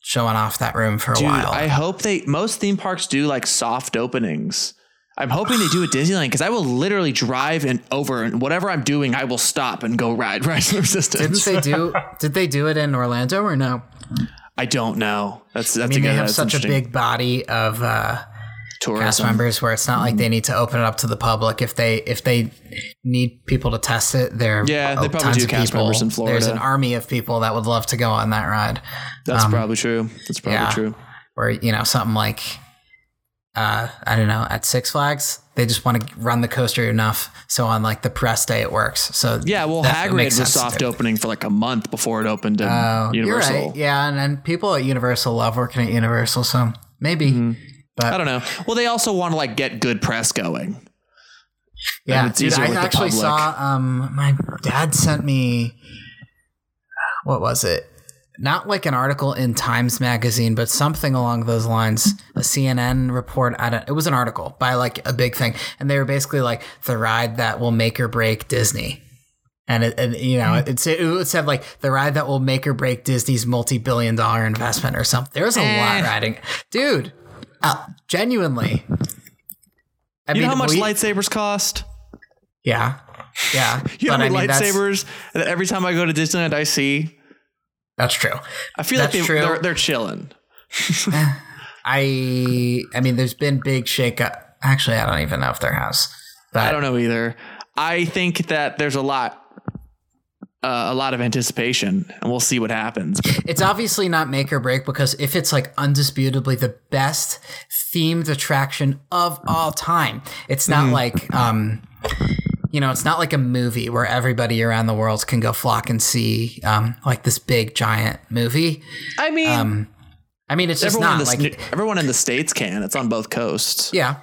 showing off that room for a Dude, while. I hope they. Most theme parks do like soft openings. I'm hoping they do at Disneyland because I will literally drive and over and whatever I'm doing, I will stop and go ride Rise of the Resistance. Didn't they do? did they do it in Orlando or no? I don't know. That's that's I mean, a good. they have such a big body of uh, tourism. cast members where it's not like they need to open it up to the public. If they if they need people to test it, there Yeah, they probably do cast people. members in Florida. There's an army of people that would love to go on that ride. That's probably true. That's probably yeah. true. Or you know something like uh, I don't know at Six Flags they just want to run the coaster enough so on like the press day it works. So Yeah, well, that Hagrid was soft opening for like a month before it opened in Oh, you're Universal. right. Yeah, and, and people at Universal love working at Universal, so maybe. Mm-hmm. But I don't know. Well, they also want to like get good press going. Yeah, it's dude, easier I with the actually public. saw. Um, my dad sent me. What was it? Not like an article in Times Magazine, but something along those lines. A CNN report. I don't. It was an article by like a big thing, and they were basically like the ride that will make or break Disney. And it, and you know, it, said- it said like the ride that will make or break Disney's multi-billion-dollar investment or something. There was a Eh. lot riding, dude. Uh, genuinely. I You know how much we- lightsabers cost? yeah. Yeah. You know but how I mean, lightsabers that every time I go to Disneyland I see? That's true. I feel That's like they, true. they're they're chilling. I I mean there's been big shake up. Actually, I don't even know if there has. But I don't know either. I think that there's a lot, uh, a lot of anticipation, and we'll see what happens. it's obviously not make or break because if it's like undisputably the best themed attraction of all time, it's Mm-hmm. not like um you know, it's not like a movie where everybody around the world can go flock and see um like this big giant movie. I mean, Um I mean it's just everyone, not in the, like sta- everyone in the states can. It's on both coasts. Yeah.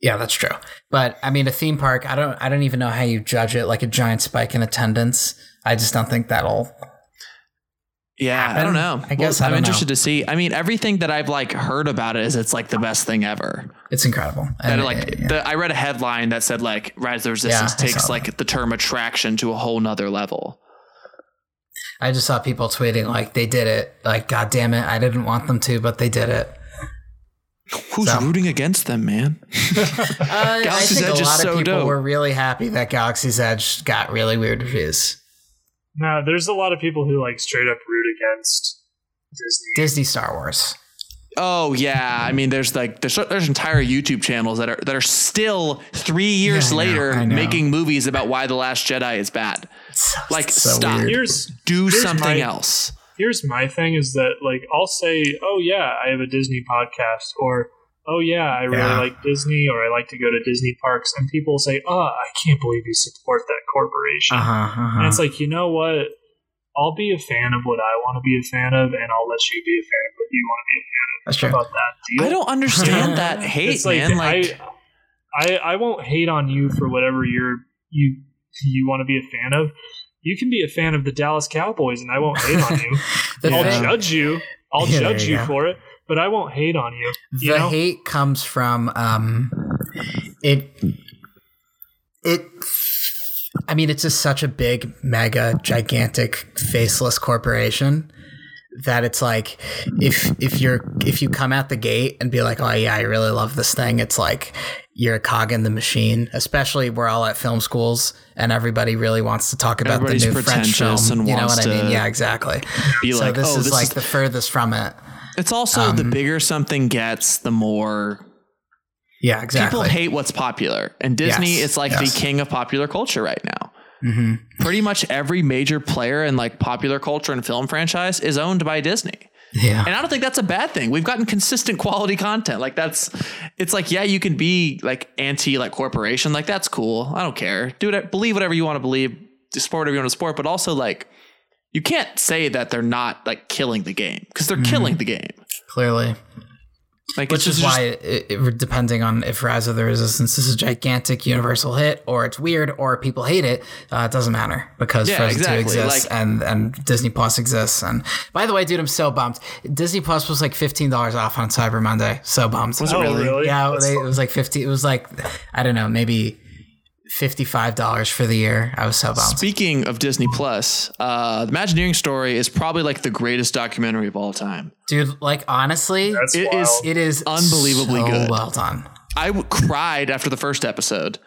Yeah, that's true. But I mean, a theme park, I don't, I don't even know how you judge it. Like a giant spike in attendance. I just don't think that'll. Yeah, I don't know. I guess Well, I I'm interested know. to see. I mean, everything that I've like heard about it is it's like the best thing ever. It's incredible. That And, like uh, yeah. the, I read a headline that said like Rise of the Resistance I takes like the term attraction to a whole nother level. I just saw people tweeting like they did it. Like, God damn it, I didn't want them to, but they did it. Who's So- rooting against them, man? Uh, I Galaxy's think Edge a is lot so of people dope. were really happy that Galaxy's Edge got really weird reviews. No, there's a lot of people who like straight up root against Disney. Disney Star Wars. Oh yeah, I mean, there's like there's there's entire YouTube channels that are that are still three years Yeah, I know, later know. making movies about why the Last Jedi is bad. So- Like, so stop. Here's Do Here's something my- else. here's my thing is that like I'll say, oh yeah, I have a Disney podcast, or oh yeah, I really Yeah. like Disney, or I like to go to Disney parks, and people say, oh, I can't believe you support that corporation. Uh-huh, uh-huh. And it's like, you know what? I'll be a fan of what I want to be a fan of, and I'll let you be a fan of what you want to be a fan of. That's of. true. About that deal? I don't understand that hate, it's like, man. Like I, I, I won't hate on you for whatever you're you you want to be a fan of. You can be a fan of the Dallas Cowboys, and I won't hate on you. The I'll thing- judge you. I'll Yeah, judge you you for it, but I won't hate on you. You the know? hate comes from um it it i mean it's just such a big mega gigantic faceless corporation that it's like if if you're if you come out the gate and be like oh yeah i really love this thing it's like you're a cog in the machine especially we're all at film schools and everybody really wants to talk about the Everybody's new french film. and you know what i mean? Yeah exactly. be so like, this oh, is this like is the furthest from it. It's also Um, the bigger something gets, the more yeah exactly people hate what's popular. And Disney Yes, is like yes. the king of popular culture right now. hmm Pretty much every major player in like popular culture and film franchise is owned by Disney. yeah And I don't think that's a bad thing. We've gotten consistent quality content. Like that's it's like, yeah, you can be like anti like corporation. Like that's cool. I don't care. Do it believe whatever you want to believe, support whatever you want to support, but also like you can't say that they're not like killing the game because they're killing the game. clearly Like which is just- why it, it, depending on if rise of the resistance is a gigantic universal hit or it's weird or people hate it uh, it doesn't matter because Yeah, frozen 2 exists Like- and and disney plus exists and by the way dude i'm so bummed disney plus was like $15 off on cyber monday so bummed Was it Oh, really? really? yeah they, it was like 50 it was like i don't know maybe $55 for the year i was so bummed Speaking of Disney Plus, uh, the Imagineering story is probably like the greatest documentary of all time. dude like honestly That's It wild. is- it is unbelievably so good. well done I w- cried after the first episode.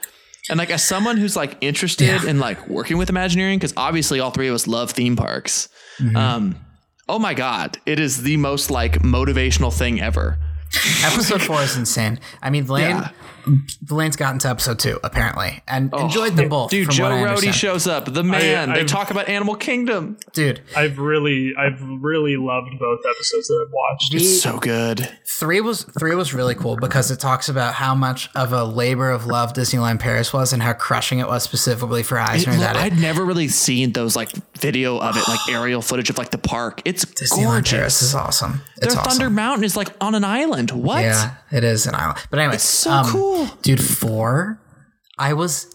And like as someone who's like interested Yeah. in like working with Imagineering, because obviously all three of us love theme parks. Mm-hmm. Um, oh my god, it is the most like motivational thing ever. Episode four is insane. I mean, Lain, Yeah. Lain's gotten to episode two apparently, and enjoyed them both. Oh, Dude, from Joe what Rohde shows up. The man. they I've- talk about Animal Kingdom. Dude, I've really, I've really loved both episodes that I've watched. the It's so good. three was three was really cool because it talks about how much of a labor of love Disneyland Paris was and how crushing it was specifically for Eisner. It- that I'd never really seen those like video of it, like aerial footage of like the park. It's Disneyland Paris is awesome. It's Their awesome. Thunder Mountain is like on an island. What? Yeah, it is an island. But anyway, It's so um, cool. Dude. Four, I was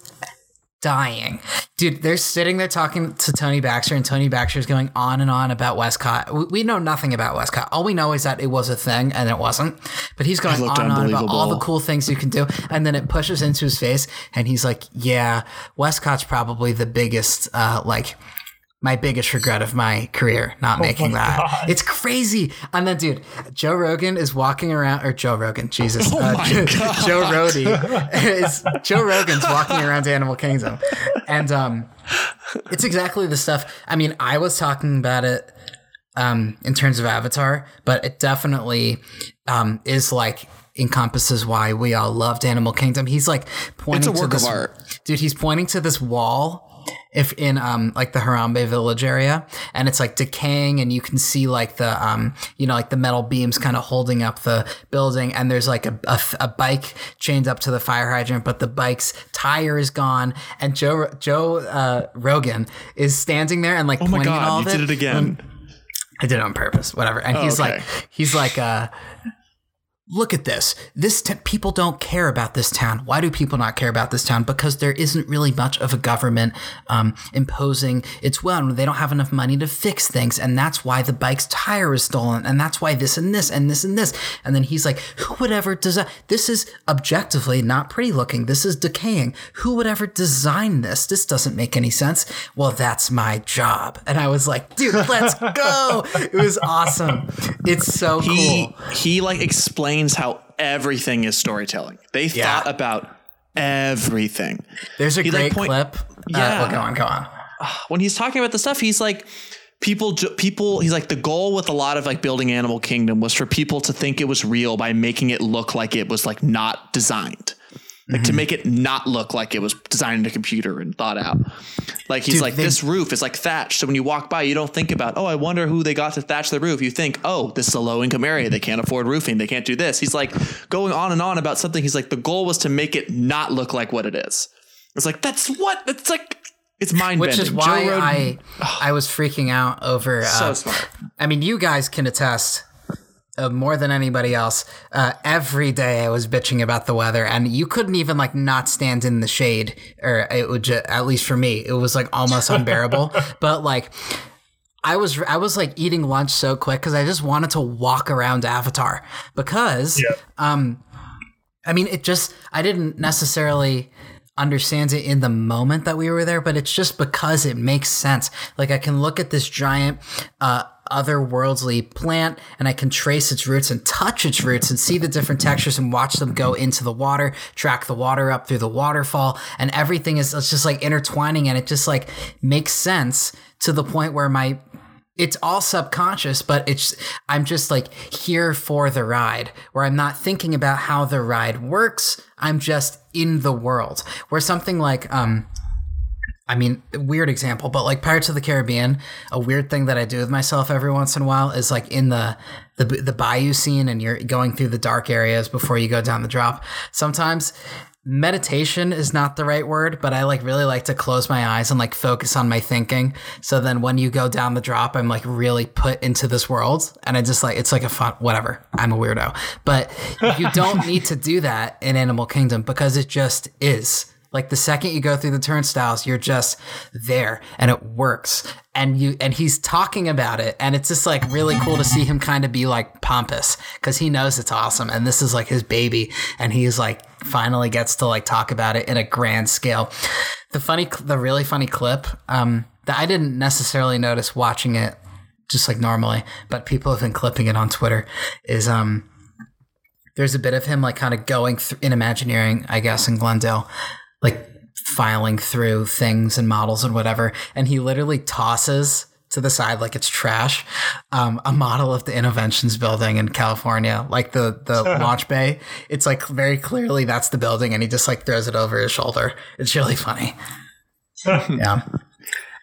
dying, dude. They're sitting there talking to Tony Baxter, and Tony Baxter's going on and on about WestCOT. We, we know nothing about WestCOT. All we know is that it was a thing, and it wasn't. But he's going on and on about all the cool things you can do, and then it pushes into his face, and he's like, "Yeah, WestCOT's probably the biggest, uh, like." My biggest regret of my career not making that. God. It's crazy. And then, dude, Joe Rogan is walking around, or Joe Rogan, Jesus, Oh uh, Joe, Rohde is Joe Rogan's walking around Animal Kingdom, and um, it's exactly the stuff. I mean, I was talking about it um, in terms of Avatar, but it definitely um, is like encompasses why we all loved Animal Kingdom. He's like pointing It's a work to of this, art. dude. He's pointing to this wall. If in um like the Harambe village area, and it's like decaying, and you can see like the um you know like the metal beams kind of holding up the building, and there's like a, a, a bike chained up to the fire hydrant, but the bike's tire is gone, and Joe Joe uh, Rogan is standing there and like Oh my pointing at all god, you did it again. I did it on purpose, whatever. And Oh, he's okay. like, he's like, uh, look at this. This people don't care about this town. Why do people not care about this town? Because there isn't really much of a government um, imposing its will. They don't have enough money to fix things, and that's why the bike's tire is stolen, and that's why this and this and this and this. And then he's like, "Who would ever design? This is objectively not pretty looking. This is decaying. Who would ever design this? This doesn't make any sense." Well, that's my job. And I was like, "Dude, let's go!" it was awesome. It's so he cool. he like explains how everything is storytelling. They Yeah. thought about everything. There's a He, like, great point- clip. Yeah. Uh, well, go on, go on. when he's talking about the stuff, he's like, people, people, he's like, the goal with a lot of like building Animal Kingdom was for people to think it was real by making it look like it was like not designed. Like to make it not look like it was designed in a computer and thought out. Like he's Dude, like, they- this roof is like thatched. So when you walk by, you don't think about, oh, I wonder who they got to thatch the roof. You think, oh, this is a low income area. They can't afford roofing. They can't do this. He's like going on and on about something. He's like, the goal was to make it not look like what it is. It's like, that's what, it's like, it's mind Which bending. is why I I was freaking out over. Uh, so smart. I mean, you guys can attest uh, more than anybody else. Uh, every day I was bitching about the weather, and you couldn't even like not stand in the shade, or it would just, at least for me, it was like almost unbearable. but like. I was I was like eating lunch so quick because I just wanted to walk around Avatar because Yeah. um I mean it just I didn't necessarily understand it in the moment that we were there, but it's just because it makes sense. Like I can look at this giant uh otherworldly plant and I can trace its roots and touch its roots and see the different textures and watch them go into the water, track the water up through the waterfall, and everything is it's just like intertwining and it just like makes sense to the point where my it's all subconscious, but it's I'm just like here for the ride, where I'm not thinking about how the ride works. I'm just in the world. Where something like um I mean, weird example, but like Pirates of the Caribbean, a weird thing that I do with myself every once in a while is like in the the the bayou scene and you're going through the dark areas before you go down the drop. Sometimes meditation is not the right word, but I like really like to close my eyes and like focus on my thinking. So then when you go down the drop, I'm like really put into this world and I just like it's like a fun whatever. I'm a weirdo. But you don't need to do that in Animal Kingdom because it just is. Like the second you go through the turnstiles, you're just there and it works. And you and he's talking about it and it's just like really cool to see him kind of be like pompous cuz he knows it's awesome and this is like his baby and he's like finally gets to like talk about it in a grand scale. The funny the really funny clip um that I didn't necessarily notice watching it just like normally, but people have been clipping it on Twitter is um there's a bit of him like kind of going th- in Imagineering, I guess, in Glendale, like filing through things and models and whatever. And he literally tosses to the side like it's trash um, a model of the Innoventions building in California, like the the launch bay. It's like very clearly that's the building, and he just like throws it over his shoulder. It's really funny. yeah,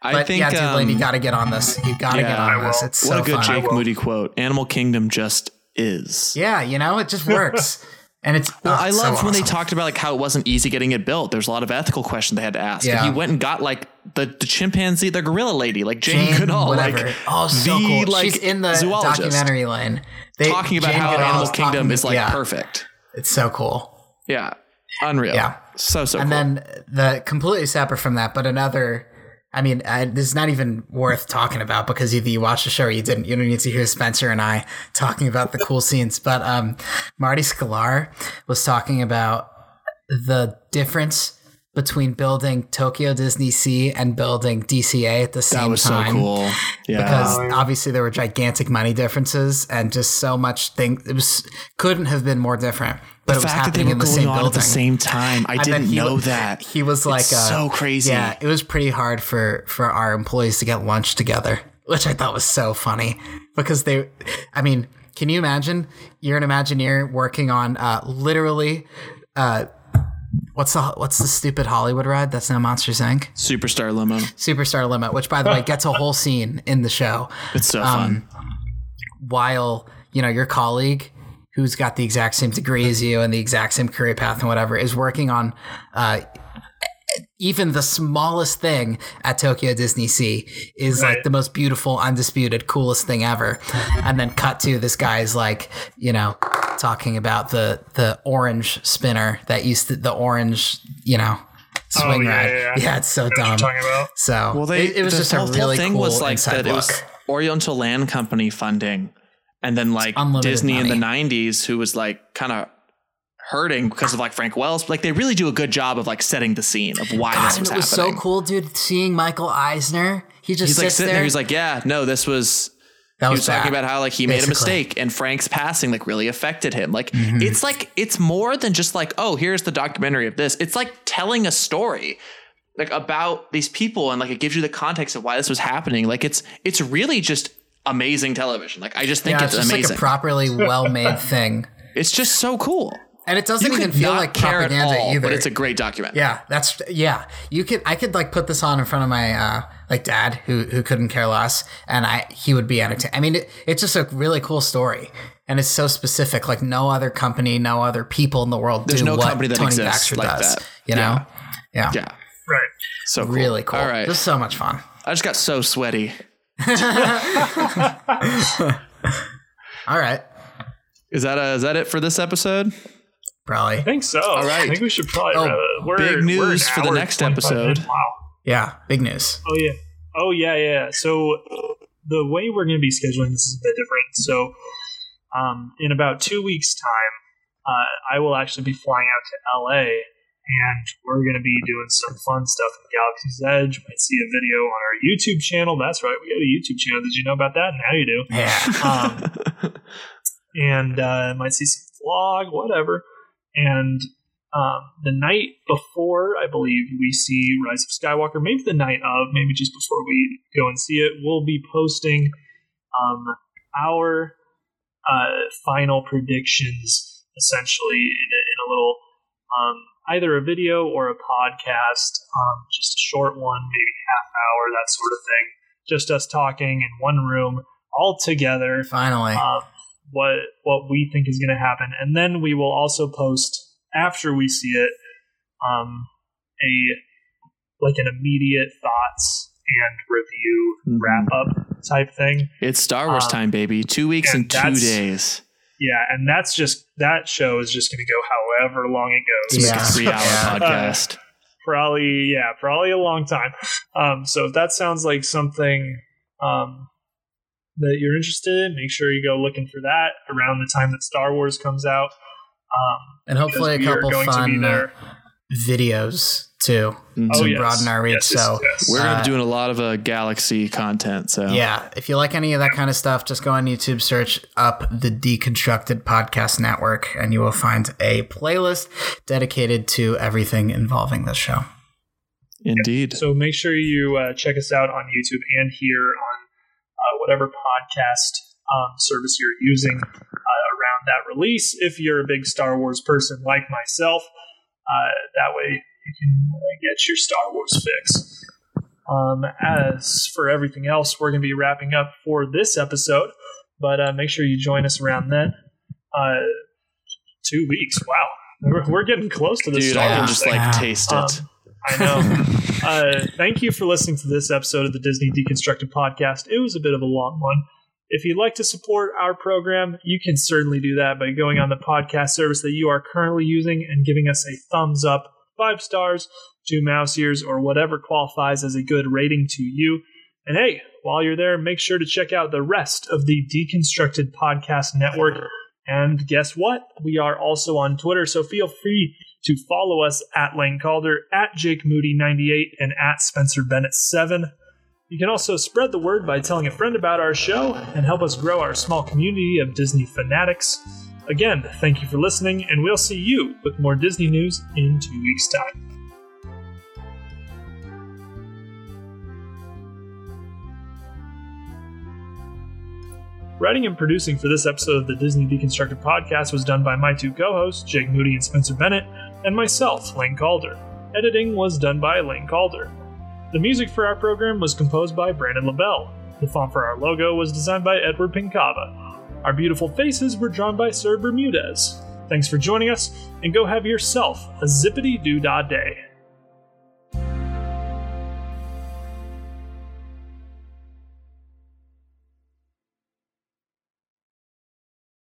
I but think yeah, dude, Lain, you um, got to get on this. You got to yeah, get on this. will. It's so what a good fun. Jake Moody quote. Animal Kingdom just is. Yeah, you know, it just works. And it's Well, I it's so loved when they talked about like how it wasn't easy getting it built. There's a lot of ethical questions they had to ask. Yeah. And he went and got like the, the chimpanzee, the gorilla lady, like Jane, Jane, Goodall, whatever. like oh, so the, cool. like She's in the zoologist, documentary line. They, talking about Jane how Goodall Animal Kingdom talking- is like yeah, perfect. It's so cool. Yeah, unreal. Yeah. so so. And cool. then the completely separate from that, but another. I mean, I, this is not even worth talking about because either you watched the show or you didn't. You don't need to hear Spencer and I talking about the cool scenes. But um, Marty Sklar was talking about the difference between building Tokyo Disney Sea and building DCA at the same time. that was time. so cool. Yeah, because obviously there were gigantic money differences and just so much thing it was couldn't have been more different but the it was fact that they happening were in the going same on building at the same time, I And didn't he know that. he was like uh, so crazy. yeah it was pretty hard for for our employees to get lunch together which i thought was so funny because they i mean can you imagine you're an imagineer working on uh literally uh What's the what's the stupid Hollywood ride that's now Monsters Inc. Superstar limo. Superstar limo, which by the way gets a whole scene in the show. It's so Um, fun. while you know your colleague who's got the exact same degree as you and the exact same career path and whatever is working on uh, even the smallest thing at Tokyo Disney Sea is Right. like the most beautiful, undisputed, coolest thing ever. And then cut to this guy's like, you know, talking about the the orange spinner that used to the orange, you know, swing Oh, yeah, ride. yeah, yeah. it's so I dumb. you're talking about. So Well, they it, it was the just a whole- whole really thing cool was like inside that. It was Oriental Land Company funding, and then like Disney in the '90s, who was like kind of hurting because of like Frank Wells. Like they really do a good job of like setting the scene of why God, this was it was happening. so cool, dude. Seeing Michael Eisner, he just He's like sits sitting there. there. He's like, yeah, no, this was. that He was was talking about how like he made a mistake and Frank's passing like really affected him. Like Mm-hmm. it's like it's more than just like oh here's the documentary of this. It's like telling a story like about these people and like it gives you the context of why this was happening. Like it's it's really just amazing television. Like I just think yeah, it's, it's just amazing. like a properly well-made thing, it's just so cool. and it doesn't You even feel not like care at propaganda all, either. but it's a great document. Yeah, that's yeah. You could I could like put this on in front of my uh like dad who who couldn't care less, and I he would be entertained. I mean, it, it's just a really cool story, and it's so specific. Like no other company, no other people in the world There's do no what company that Tony exists Baxter like does. that. You know? Yeah. Yeah. Right. So cool. Really cool. All right. Just so much fun. I just got so sweaty. All right. Is that a, is that it for this episode? Probably. I think so. All right. I think we should probably. Oh, we're, big we're news for the next episode. minutes. Wow. Yeah. Big news. Oh yeah. Oh yeah, yeah. So the way we're going to be scheduling this is a bit different. So um, in about two weeks' time, uh, I will actually be flying out to LA, and we're going to be doing some fun stuff in Galaxy's Edge. You might see a video on our YouTube channel. That's right, we got a YouTube channel. Did you know about that? Now you do. Yeah. Um, and uh, might see some vlog, whatever. And um, the night before, I believe we see Rise of Skywalker. Maybe the night of, maybe just before we go and see it, we'll be posting um, our uh, final predictions, essentially in a, in a little um, either a video or a podcast, um, just a short one, maybe half hour, that sort of thing. Just us talking in one room, all together Finally. um, what what we think is going to happen, and then we will also post after we see it um, a like an immediate thoughts and review Mhm. wrap up type thing. It's Star Wars Um, time, baby. Two weeks and and two that's- days. Yeah, and that's just that show is just going to go however long it goes. like Yeah. a three hour Yeah. podcast. Probably, yeah, probably a long time. Um, so if that sounds like something um, that you're interested in, make sure you go looking for that around the time that Star Wars comes out. Um, and hopefully a because we are couple going to be fun uh, there. videos too Mhm. Oh, to yes. broaden our reach. Yes, yes, so yes. We're gonna Uh, be doing a lot of uh, Galaxy content. So Yeah, if you like any of that kind of stuff, just go on YouTube, search up the Deconstructed Podcast Network, and you will find a playlist dedicated to everything involving this show. indeed. So make sure you uh, check us out on YouTube and here on uh, whatever podcast um, service you're using uh, around that release. If you're a big Star Wars person like myself, uh, that way you can get your Star Wars fix. Um, as for everything else, we're going to be wrapping up for this episode, but uh, make sure you join us around then. Uh, two weeks. Wow. We're, we're getting close to this. Dude, Star I can just thing. like taste it. Um, I know. uh, thank you for listening to this episode of the Disney Deconstructed podcast. It was a bit of a long one. If you'd like to support our program, you can certainly do that by going on the podcast service that you are currently using and giving us a thumbs up, five stars, two mouse ears, or whatever qualifies as a good rating to you. And hey, while you're there, make sure to check out the rest of the Deconstructed Podcast Network. And guess what? We are also on Twitter, so feel free to follow us at Lain Calder, at Jake Moody98, and at Spencer Bennett7. You can also spread the word by telling a friend about our show and help us grow our small community of Disney fanatics. Again, thank you for listening, and we'll see you with more Disney news in two weeks' time. Writing and producing for this episode of the Disney Deconstructed podcast was done by my two co hosts, Jake Moody and Spencer Bennett, and myself, Lain Calder. Editing was done by Lain Calder. The music for our program was composed by Brandon LaBelle. The font for our logo was designed by Edward Pincava. Our beautiful faces were drawn by Sir Bermudez. Thanks for joining us, and go have yourself a zippity doo dah day.